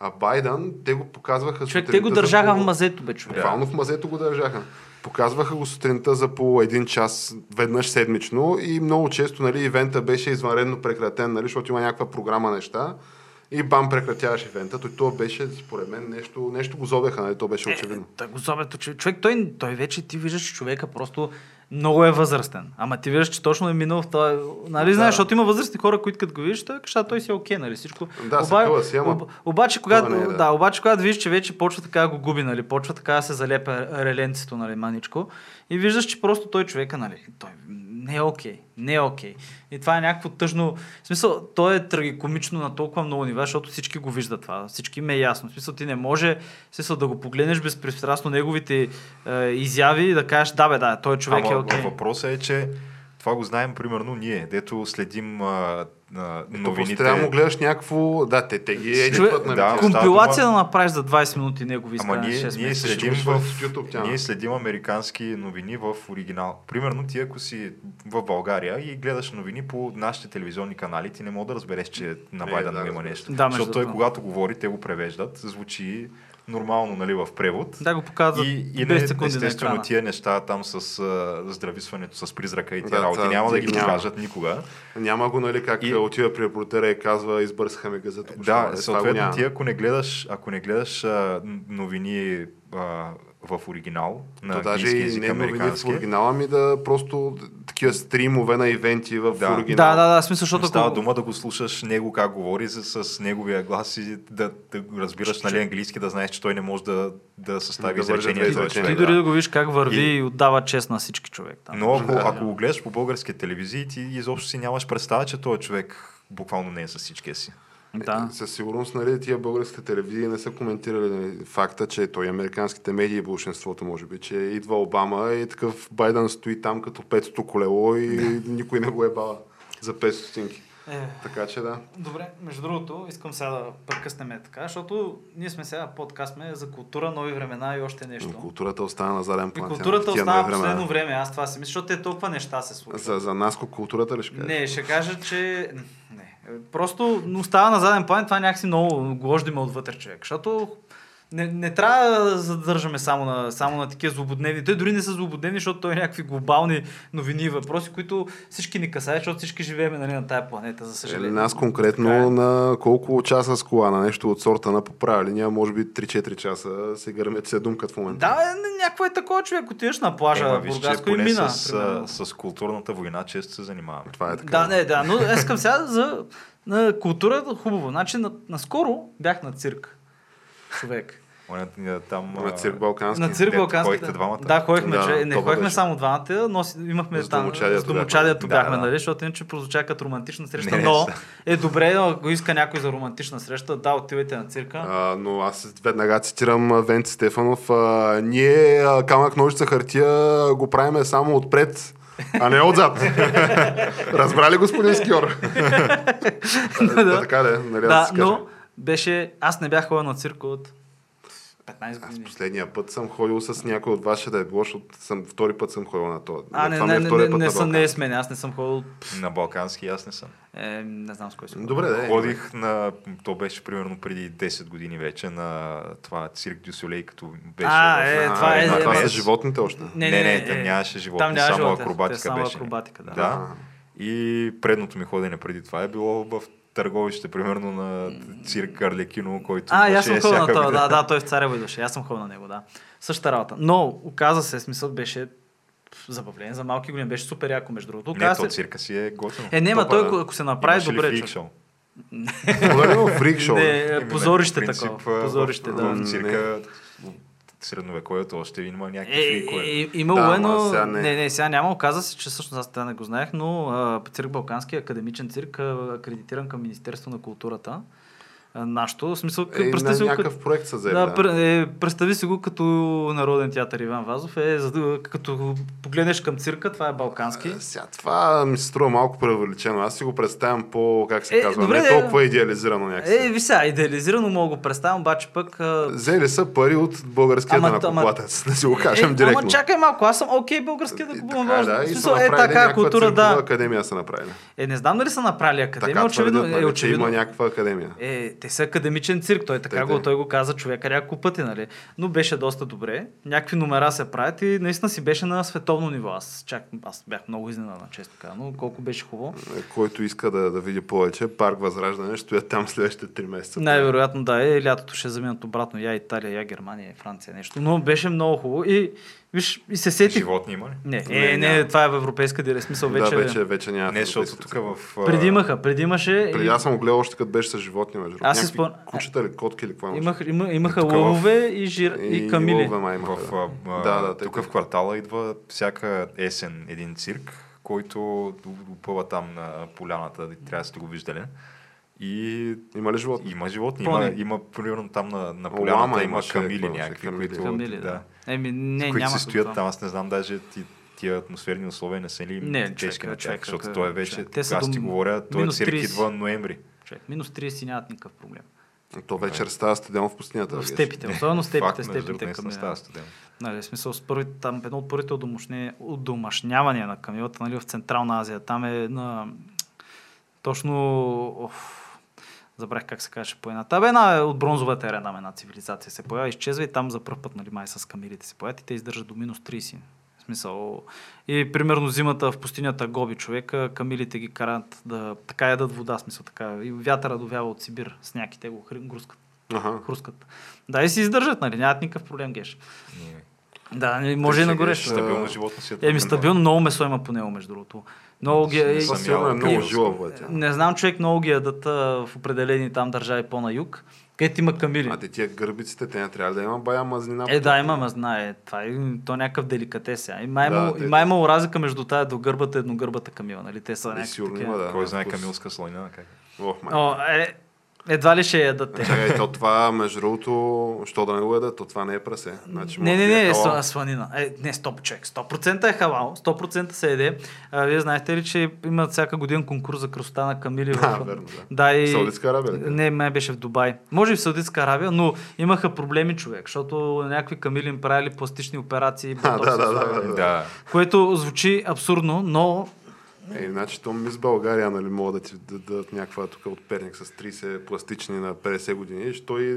А Байден, те го показваха Човек, те сутринта го за държаха по- в мазето, бе, човек. Буквално в мазето го държаха. Показваха го сутринта за по един час, веднъж седмично и много често нали, ивента беше извънредно прекратен, нали, защото има някаква програма неща и бам прекратяваш ивента. Той то беше, според мен, нещо, нещо го зобеха, нали, то беше очевидно. Та го зобето, че човек, той, той вече ти виждаш, че човека просто много е възрастен. Ама ти виждаш, че точно е минал в това. Нали, Да. знаеш, защото има възрастни хора, които като го видиш, той кажа, той си е окей, нали, всичко. Да, съкъва си, ама об, обаче, когато, е, да. да. да. обаче, когато видиш, че вече почва така да го губи, нали, почва така да се залепя реленцето, нали, маничко, и виждаш, че просто той човека, нали, той не е окей, не е окей. И това е някакво тъжно. В смисъл, то е трагикомично на толкова много нива, защото всички го виждат това. Всички им е ясно. В смисъл, ти не може в смисъл, да го погледнеш безпристрастно неговите е, изяви и да кажеш, да бе, да, той човек Ама е окей. въпросът е, че това го знаем примерно ние, дето следим а, а, новините. трябва да му гледаш някакво... Да, те, те ги Човек- едитват, нали? да, Компилация да направиш за 20 минути негови Ама изказвания. ние, 6 ние, следим в, в YouTube, тя. ние следим американски новини в оригинал. Примерно ти ако си в България и гледаш новини по нашите телевизионни канали, ти не мога да разбереш, че на Е, Байден да, има нещо. Да, Защото той когато говори, те го превеждат, звучи нормално нали, в превод. Да го показват И, и 10 не, на естествено екрана. тия неща там с а, здрависването, с призрака и тия Да, работи та- няма да ги няма. покажат никога. Няма го, нали, как И- отива при репортера и казва, избърсаха ме газа. току-що. Е, Да, го съответно ти ако не гледаш, ако не гледаш а, новини а, в оригинал, на То даже и не новини в оригинала ми да просто такива стримове на ивенти в Да. оригинал. Да, да, да, смисъл, защото става ако- дума да го слушаш него как говори с, с неговия глас и да, да разбираш нали, английски, да знаеш, че той не може да, да състави Да изречение. за изречения, Ти дори да. да го виж как върви И- и отдава чест на всички човек. Там. Но ако, Да. ако го гледаш по български телевизии, ти изобщо си нямаш представа, че този човек буквално не е с всичкия си. Да. Е, Със сигурност, нали, тия българските телевизии не са коментирали нали, факта, че той и американските медии, большинството може би, че идва Обама и такъв Байден стои там като петото колело и никой не го е бава за 5 стотинки. Е, Така че да. Добре, между другото, искам сега да прекъснем е така, защото ние сме сега подкаст сме за култура, нови времена и още нещо. Културата остана на заден И план. културата Тия остава нови времена. последно време, аз това си мисля, защото те толкова неща се случват. За, за нас културата ли ще кажеш? Не, ще кажа, че... Не. Просто остава на заден план това някакси много гложди ме отвътре човек. Защото не, не трябва да задържаме само на, само на такива злободневни. Той дори не са злободневни, защото той е някакви глобални новини и въпроси, които всички ни касаят, защото всички живеем нали, на тая планета, за Или съжаление. нас Така е. конкретно на колко часа с кола, на нещо от сорта на поправя линия, може би 3-4 часа се гърмят се думкат в момента. Да, е, някакво е такова човек, отиваш на плажа, Ема, в виж, Бургаско и мина. с, примерно. с културната война често се занимаваме. Това е така. Да, не, да, но искам сега за на култура хубаво. Значи, на, наскоро бях на цирк. Човек. Там, На цирк Балкански. На цирк Балкански. ходихте двамата? Да, ходихме, Да, че, не ходихме беше. само двамата, но имахме С там. с домочадието бяхме. бяхме, Да, да. нали, защото иначе прозвуча като романтична среща. Не, но е добре, ако иска някой за романтична среща, да, отивайте на цирка. А, но аз веднага цитирам Венци Стефанов. А, ние камък, ножица, хартия го правиме само отпред, а не отзад. Разбрали господин Скиор? да, така да е. Нали, да, кажа. но беше... Аз не бях ходил на цирк от 15 Аз години. последния път съм ходил с някой от вас, ще да е било, защото съм, втори път съм ходил на това. А, не, това ми не, е не, втория не, път не, на съм, не е с мен, аз не съм ходил, На Балкански аз не съм. е, не знам с кой си. Добре, да е. Ходих на, то беше примерно преди 10 години вече, на това цирк Дю Солей, като беше А, в... е, А, това е- а, това е- са животните още. Не, не, не, там нямаше животни, само животни, акробатика те само беше. акробатика, да. И предното ми ходене преди това е било в търговище, примерно на цирк Арлекино, който А, аз съм ходил на това, да, да, той в Царево идваше, аз съм ходил на него, да. Същата работа. Но, оказа се, смисъл беше забавление за малки години, беше супер яко между другото. Не, то се... цирка си е готино. Е, не, ма Топа, той, ако- ако се направи ли добре, фрик човек. шоу? Благодаря фрик шоу. Не, позорище такова. Позорище, да. В цирка, средновековието още има някакви Е, фрикове. е, е, имало Да, е, но... сега не. не. не, сега няма. Оказа се, че всъщност аз това не го знаех, но а, цирк Балкански, академичен цирк, а, акредитиран към Министерство на културата. А, нашето, в смисъл, Е, представи си го някакъв проект са взели. Да, Да, е, представи си го като Народен театър Иван Вазов. Е, за да, като погледнеш към цирка, това е Балкански. Е, Сега, това ми се струва малко превеличено. Аз си го представям по, как се Е, казва, добре, не е. толкова идеализирано някакси. Е, ви сега, идеализирано мога го представям, обаче пък... А... Взели са пари от българския данъкоплатец, да си го кажем е, директно. Ама чакай малко, аз съм окей български да И купувам така, важно. да, смисъл, е така, култура, да. академия са направили. Е, не знам дали са направили академия, очевидно, е, нали, че очевидно. има някаква академия. Е, те са академичен цирк, той така Те, го, те. той го каза човека няколко пъти, нали? Но беше доста добре. Някакви номера се правят и наистина си беше на световно ниво. Аз, чак, аз бях много изненадан, често казано, колко беше хубаво. Е, Който иска да, да види повече, парк Възраждане, стоят там следващите 3 месеца. Най-вероятно да е, лятото ще заминат обратно, я Италия, я Германия, Франция, нещо. Но беше много хубаво и виж, и се сетих. Животни има ли? Не, Не, е, не, няма. това е в европейска директива. Смисъл вече. Да, вече, вече няма. Не, защото тук в... Преди имаха, преди имаше. Преди аз съм гледал още като беше с животни, между Аз спомням- Кучета или котки или какво? Имах, има, имаха лъвове и, жир, и, И камили. лъвове май имаха, В, да. а, Да, да, тук в квартала идва всяка есен един цирк, който опъва там на поляната, трябва да сте го виждали. И Има ли животни? има животни, има, има примерно там на, на Лама поляната има имаше, камили имаше? някакви, Камили. които, Камили, да. Еми, не, които няма се стоят там. Аз не знам даже ти, тия атмосферни условия не са ли Не, тежки човек, на човек, защото човек, той е вече, човек. Те са аз ти говоря, той минус цирк 30. идва ноември. Човек, минус 30 нямат никакъв проблем. То вечер става стадион в пустинята. В да степите, особено степите, степите към става студент. Нали, смисъл, с първи, там едно от първите удомашнявания на камилата нали, в Централна Азия. Там е на точно... Оф, забрах как се каже по едната. Бе, една от бронзовата ера там една цивилизация се поява, изчезва и там за първ път, нали, май с камилите се появят и те издържат до минус 30. В смисъл. И примерно зимата в пустинята Гоби човека, камилите ги карат да така ядат вода, смисъл така. И вятъра довява от Сибир, сняг и те го грускат. Аха. хрускат. Да, и си издържат, нали? Нямат никакъв проблем, геш. Не. Да, нали, може и на горещо. Стабилно животно си е Еми, стабилно много месо има по него, между другото. Много ги... Е много е тя. Не знам, човек много ги ядат в определени там държави по-на юг, където има камили. А те тия гърбиците, те не трябва да има бая мазнина. Е, да, има, ма знае. Това е, то е някакъв деликатес. сега. Има, Да, има, те- има, имало разлика между тая до гърбата и едногърбата камила. Нали? Те са И някакви сигурно има, да. Кой знае камилска слонина как? О, е, Едва ли ще ядат те. Чакай, то това, между другото, що да не го ядат, то това не е прасе. Значи, Не, не, би е не, халал. с- сванина. Е, не, 100 човек. 100% е халал, 100% се еде. А, вие знаете ли, че имат всяка година конкурс за красота на камили? в- А, верно, да. Да, и... Саудитска Арабия? Не, май беше в Дубай. Може и в Саудитска Арабия, но имаха проблеми човек, защото някакви камили им правили пластични операции. А, да, да, да, да. Да. Което звучи абсурдно, но Е, значи то мис България, нали, могат да ти дадат някаква тук от Перник с 30 пластични на 50 години, що и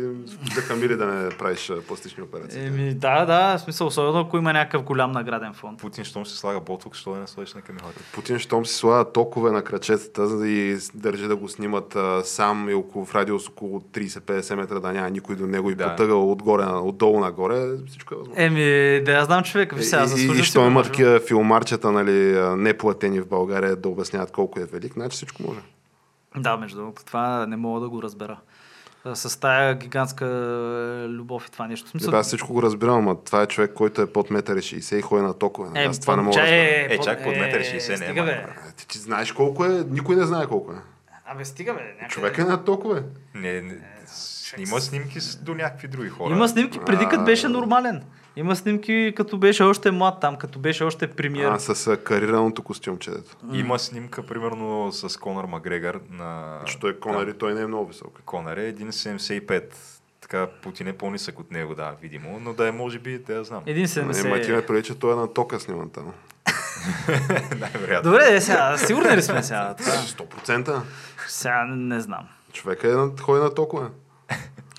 да камили да не правиш пластични операции. Еми, да, да, в смисъл, особено ако има някакъв голям награден фонд. Путин, щом се слага ботокс, що да не сложиш на камилата? Путин, щом си слага токове на крачетата за да и държи да го снимат а, сам и около, в радиус около 30-50 метра да няма никой до него и Да. потъгал отгоре, отдолу нагоре, всичко е възможно. Еми, да я знам човек, виж сега, и, и, заслужил и си що го, има може би. такива филмарчета, нали, а, неплатени в България да обясняват колко е велик, значи всичко може. Да, между другото, това не мога да го разбера. С тая гигантска е, любов и това нещо. Не, смисъл, бе, аз всичко го разбирам, а това е човек, който е под 1,60 м и ходи на токове. е, аз това не мога да разбера. Е, под- чак под метър и 60 не е Стига, бе. Ти, ти знаеш колко е, никой не знае колко е. Абе, стига, бе. Някъде... Човек е на токове. Не, не, има снимки с, до някакви други хора. Има снимки преди като беше нормален. Има снимки като беше още млад там, като беше още премиер. А, с а, карираното костюмче. дето. Има снимка, примерно, с Конор Макгрегор на... Че той е Конър и той не е много висок. Конър е 1,75. Така, Путин е по-нисък от него, да, видимо. Но да е, може би, да я знам. Един Не, ма ти 70. ме прилича, той е на тока сниман там. Най-вероятно. Добре, е, сега, сигурни ли сме сега? Това? 100%. Сега не знам. Човека е на, ходи на токове.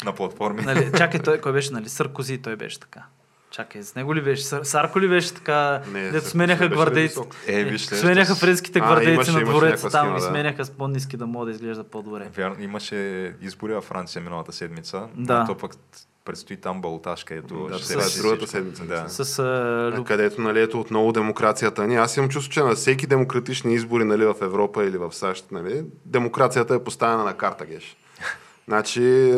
На платформи. Нали, чакай, той кой беше, нали? Саркози, той беше така. Чакай, с него ли беше? Сар, Сарко ли беше така, Не, дето сменяха гвардейци? Е, виж, следващото Сменяха с- френските гвардейци имаше- на двореца там схема, и да. сменяха с по-низки да могат да изглежда по-добре. Вярно, имаше избори във Франция миналата седмица. Да. но То пък предстои там балотаж, където Да, ще с се реши другата всичко. седмица. Да. С А, люб... Където, нали, ето отново демокрацията ни. Аз имам чувство, че на всеки демократични избори, нали, в Европа или в САЩ, нали, демокрацията е поставена на карта, геш. Значи,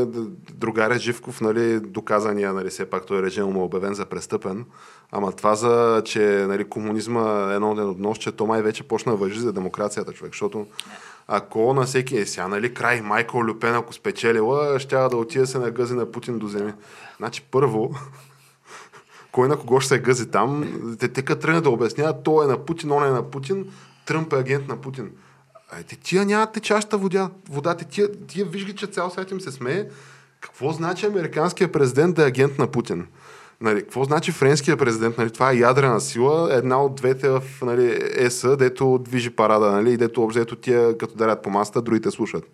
другаря Живков, нали, доказания, нали, все пак той режим му е обявен за престъпен. Ама това за, че нали, комунизма е едно ден от нощ, че то май вече почна въжи за демокрацията, човек. Защото ако на всеки е сега, нали, край Майкъл Люпен, ако спечелила, ще да отиде да се нагъзи на Путин до земи. Значи, първо, кой на кого ще се гъзи там, те, те тръгнат да обясняват, той е на Путин, он е на Путин, Тръмп е агент на Путин. А те, тия нямат течаща вода. вода те, тия, тия виж че цял свят им се смее. Какво значи американският президент да е агент на Путин? Нали, какво значи френския президент? Нали, това е ядрена сила, една от двете в нали, ЕС, дето движи парада, нали, и дето обзето тия като дарят по масата, другите слушат.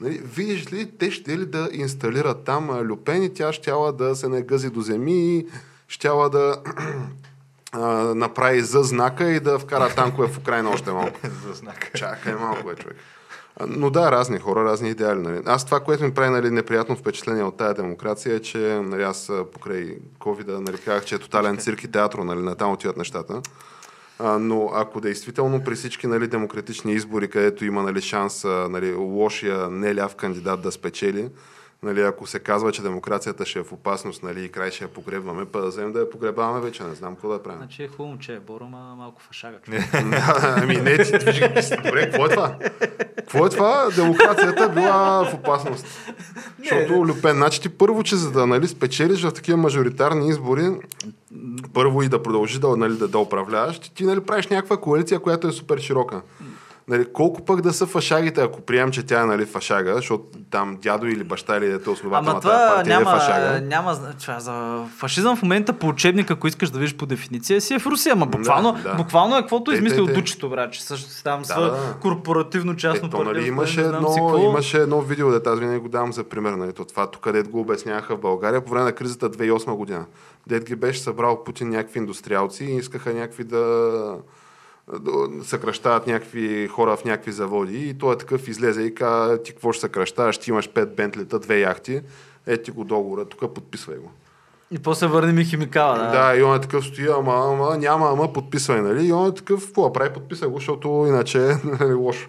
Нали, видиш ли, те ще ли да инсталират там Люпен и тя щяла да се нагъзи до земи и щяла да а, направи за знака и да вкара танкове в Украина още малко. За знак. Чакай малко, бе, човек. Но да, разни хора, разни идеали. Нали. Аз това, което ми прави нали, неприятно впечатление от тая демокрация е, че нали, аз покрай covid нали, казах, че е тотален цирк и театро, нали, на там отиват нещата. А, но ако действително при всички нали, демократични избори, където има нали, шанс нали, лошия неляв кандидат да спечели, нали, ако се казва, че демокрацията ще е в опасност нали, и край ще я погребваме, па да вземем да я погребаваме вече, не знам какво да правим. Значи е хубаво момче, Боро, ма малко фашага. Ами не, ти виж, добре, какво е това? Какво е това? Демокрацията била в опасност. Защото Люпен, значи ти първо, че за да нали, спечелиш в такива мажоритарни избори, първо и да продължи да, нали, да, да управляваш, ти, ти нали, правиш някаква коалиция, която е супер широка. Нали, колко пък да са фашагите, ако приемам, че тя е нали, фашага, защото там дядо или баща или дете основател на тази партия няма, е фашага. няма това, за фашизъм в момента по учебник, ако искаш да видиш по дефиниция, си е в Русия. Ама буквално, Да, да. буквално е каквото Те, измислил те, те. Дучето, брат, че също там Да, са да. корпоративно частно Ето, нали, имаше, едно, имаше едно видео, дето аз винаги го давам за пример. Нали, то това, тук дед го обясняваха в България по време на кризата 2008 година. Дед ги беше събрал Путин някакви индустриалци и искаха някакви да съкръщават някакви хора в някакви заводи. И той е такъв излезе и каза, ти какво ще съкръщаваш, ти имаш 5 бентлета, две яхти, ето ти го договора, тук подписвай го. И после върне ми химикала. Да. Да, и он е такъв стои, ама, ама няма, ама подписвай, нали? И он е такъв, какво прави, подписай го, защото иначе е лошо.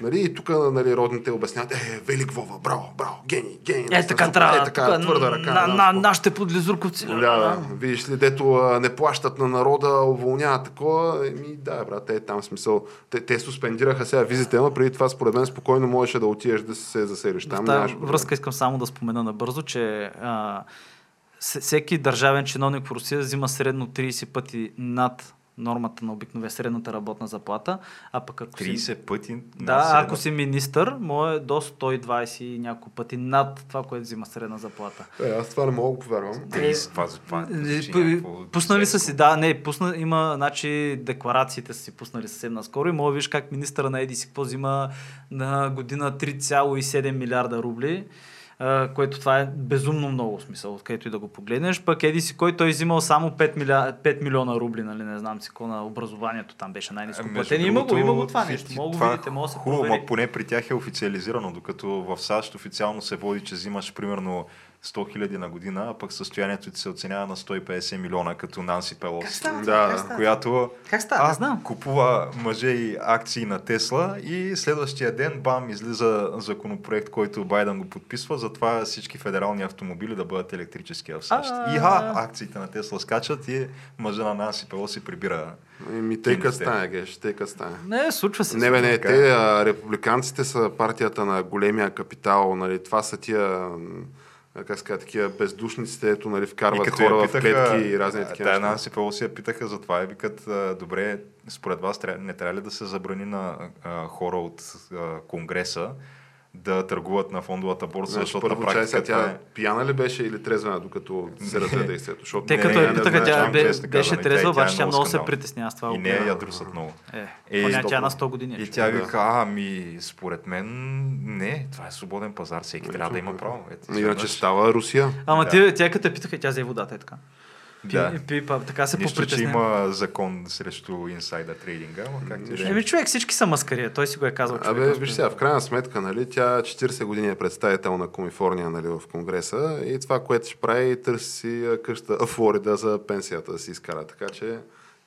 Нали, и тук нали, родните обясняват, е, велик Вова, браво, браво, гений, гений. Е, така трябва. Е, така, твърда ръка. На, да, на, нашите подлизурковци. Да, да. Видиш ли, дето не плащат на народа, уволняват такова. Еми, да, брат, те там смисъл. Те, те суспендираха сега визите, но преди това според мен спокойно можеше да отидеш да се заселиш там. Проблем. връзка искам само да спомена набързо, че а, се- всеки държавен чиновник в Русия взима средно 30 пъти над нормата на обикнове средната работна заплата, а пък ако си... 30 пъти. на Да, ако си министър, му е до 120 и няколко пъти над това, което взима средна заплата. Е, аз това не мога да повярвам. 30, това, това, Е, звучи п- някакво Пуснали са си, да, не, пусна, има, значи, декларациите са си пуснали съвсем наскоро и мога да видиш как министъра на Еди си какво взима на година 3,7 милиарда рубли, което това е безумно много смисъл, откъдето и да го погледнеш. Пък Еди си, кой той взимал само 5, миля, 5 милиона рубли, нали, не знам си на образованието там беше най-низко Между платен. Има го, има го това нещо. Мога го е видите, може да се Хубаво, поне при тях е официализирано, докато в САЩ официално се води, че взимаш примерно 100 хиляди на година, а пък състоянието ти се оценява на 150 милиона, като Нанси Как Пелоси. става? Да, Как става? която Как става? Не знам. купува мъже и акции на Тесла и следващия ден, бам, излиза законопроект, който Байден го подписва, затова всички федерални автомобили да бъдат електрически в САЩ. А. И ха, акциите на Тесла скачат и мъжа на Нанси Пелоси прибира. Еми, тъй Кингсте. стане, геш, тъй като стане. Не, случва се. Не, бе, не, те, а, републиканците са партията на големия капитал, нали, това са тия, как ска, такива бездушниците, ето, нали, вкарват хора в клетки и разни такива Тая неща. Нанси Пелоси я питаха за това и викат, добре, според вас не трябва ли да се забрани на а, хора от а, Конгреса да търгуват на фондовата борса, Значи, защото на първо чай сега практика това тя е... пияна ли беше или трезвена, докато се разгледа действието? Защото Те Не, като не, я не питаха, знаеш, тя бе- беше трезва, е обаче тя много се притеснява с това. И гледам. я друсат много. Е, Е, тя на 100 години. е И тя вика, а, ами, според мен, не, това е свободен пазар, всеки трябва да има право. Ето, Иначе става Русия. Ама тя като питаха, тя взе водата е така. Да. пи, па, така се Нищо, че има закон срещу инсайдър трейдинга, ама как ти да е. Еми човек, всички са маскария. Той си го е казал. човек, Абе, виж сега, в крайна сметка, нали, тя 40 години е представител на Комифорния нали, в Конгреса и това, което ще прави, търси къща в Флорида за пенсията да си изкара. Така че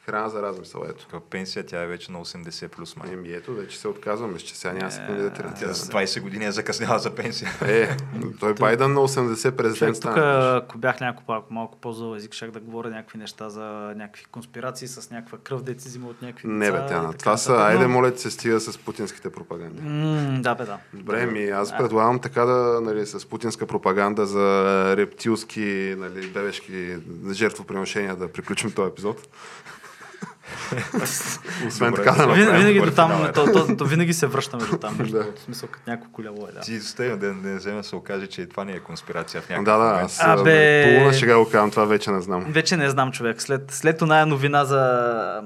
храна за размисъл, ето. Тук пенсия тя е вече на 80 плюс май. Еми ето, вече се отказваме, че сега няма да се Е, кандидатира. Тя с 20 години е закъсняла за пенсия. Е, той Байден на 80 президент тук, ако бях няколко малко, малко по-зъл език, щях да говоря някакви неща за някакви конспирации с някаква кръв, деци взима от някакви Не бе, Тяна, така това са, айде моля се стига с путинските пропаганди. Да, бе, да. Добре, ми аз предлагам така да, нали, с путинска пропаганда за рептилски, нали, бебешки жертвоприношения да приключим този епизод. Освен така да направим. винаги до там, финал е. то, то, то, винаги се връщаме до там, между Да. В смисъл, като някакво колело е, да. Ти стега да не вземе се окаже, че и това не е конспирация в някакъв Да, да, аз Абе... полуна шега го казвам, това вече не знам. Вече не знам, човек. След, след оная новина за...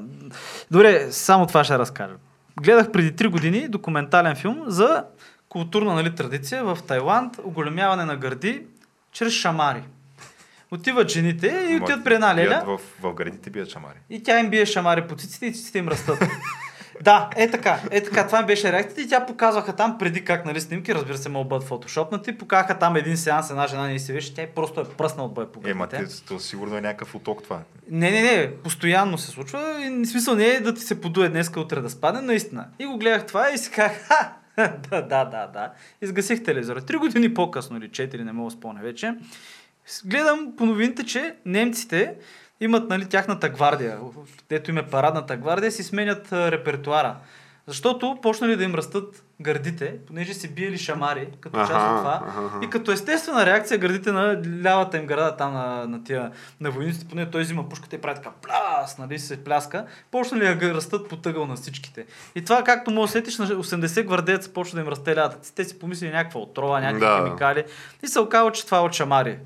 Добре, само това ще разкажа. Гледах преди 3 години документален филм за културна нали, традиция в Тайланд, оголемяване на гърди чрез шамари. Отиват жените и Ма, отиват при една леля В, в градите бият шамари. и тя им бие шамари по циците и циците им растат. Да, е така, е така, това ми беше реакцията и тя показваха там преди как, нали, снимки, разбира се, могат да бъдат фотошопнати, показаха там един сеанс, една жена не си виж, тя просто е пръсна от бой по Ема, те, то сигурно е някакъв уток това. Не, не, не, постоянно се случва. И смисъл не е да ти се подуе днеска, утре да спадне, наистина. И го гледах това и си казах, ха, да, да, да, да. Изгасих телевизора. Три години по-късно или четири, не мога да спомня вече. Гледам по новините, че немците имат нали, тяхната гвардия, дето им е парадната гвардия, си сменят а, репертуара. Защото почнали да им растат гърдите, понеже си биели шамари, като част Аха, от това. аха. И като естествена реакция, гърдите на лявата им града, там на, на тия на войниците, поне той взима пушката и прави така пляс, нали се пляска, почнали да растат по тъгъл на всичките. И това, както да сетиш, на 80 гвардеца почва да им расте лятъци. Те си помислили някаква отрова, някакви Да. химикали. И се оказва, че това е от шамари.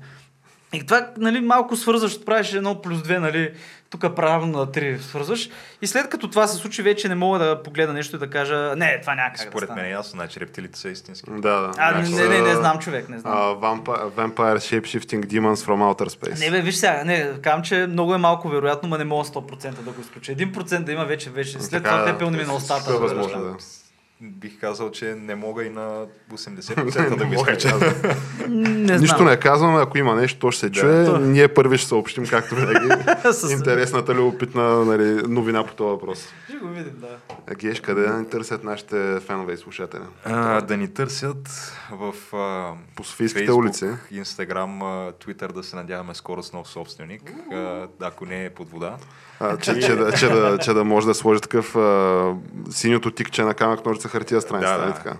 И това, нали, малко свързваш, правиш едно плюс две, нали, тук правилно на три свързваш. И след като това се случи, вече не мога да погледна нещо и да кажа, не, това няма как да Според стане. мен е ясно, значи рептилите са истински. Да, да. А, Значи не, не, не, знам човек, не знам. а, Vampire, Vampire Shapeshifting Demons from Outer Space. Не бе, виж сега, не, казвам, че много е малко вероятно, но не мога 100% да го изключа. 1% да има вече, вече. След Така, това те пълни ми на устата. е да възможно, разбираш. да. Бих казал, че не мога и на 80% да го знам. Нищо не казваме, ако има нещо, то ще се Да. чуе. То- Ние първи ще съобщим, както винаги. С- Интересната, любопитна нали, новина по този въпрос. Ще го видим, да. Геш, къде да ни търсят нашите фенове и слушатели? А, да ни търсят в а, По Софийските Facebook, улици. Инстаграм, а, Twitter да се надяваме скоро с нов собственик, а, ако не е под вода. А, че, че, да, че, да, че да може да сложи такъв а, синьото тикче на камък, ножица, хартия страница. Да, нали да, така?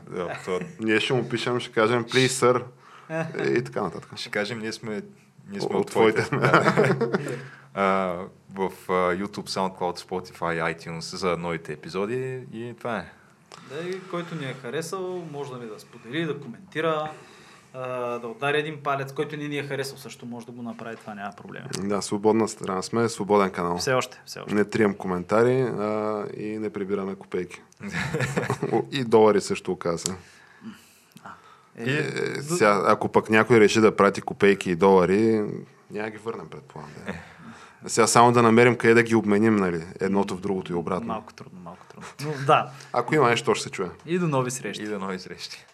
да, Ние ще му пишем, ще кажем please sir и така нататък. ще кажем, ние сме, ние сме От от, твоите. твоите. Да. А, в а, YouTube, SoundCloud, Spotify, iTunes за новите епизоди и това е. Да, и който ни е харесал, може да ми да сподели, да коментира, а, да удари един палец, който ни ни е харесал също може да го направи, това няма проблем. Да, свободна страна сме, свободен канал. Все още, все още. Не трием коментари а, и не прибираме копейки. и долари също оказа. Е, Е, сега, ако пък някой реши да прати копейки и долари, няма ги върнем, предполагам. Да. Сега само да намерим къде да ги обменим, нали? Едното в другото и обратно. малко трудно, малко трудно. Но да, Ако има нещо, то ще се чуе. и до нови срещи. И до нови срещи.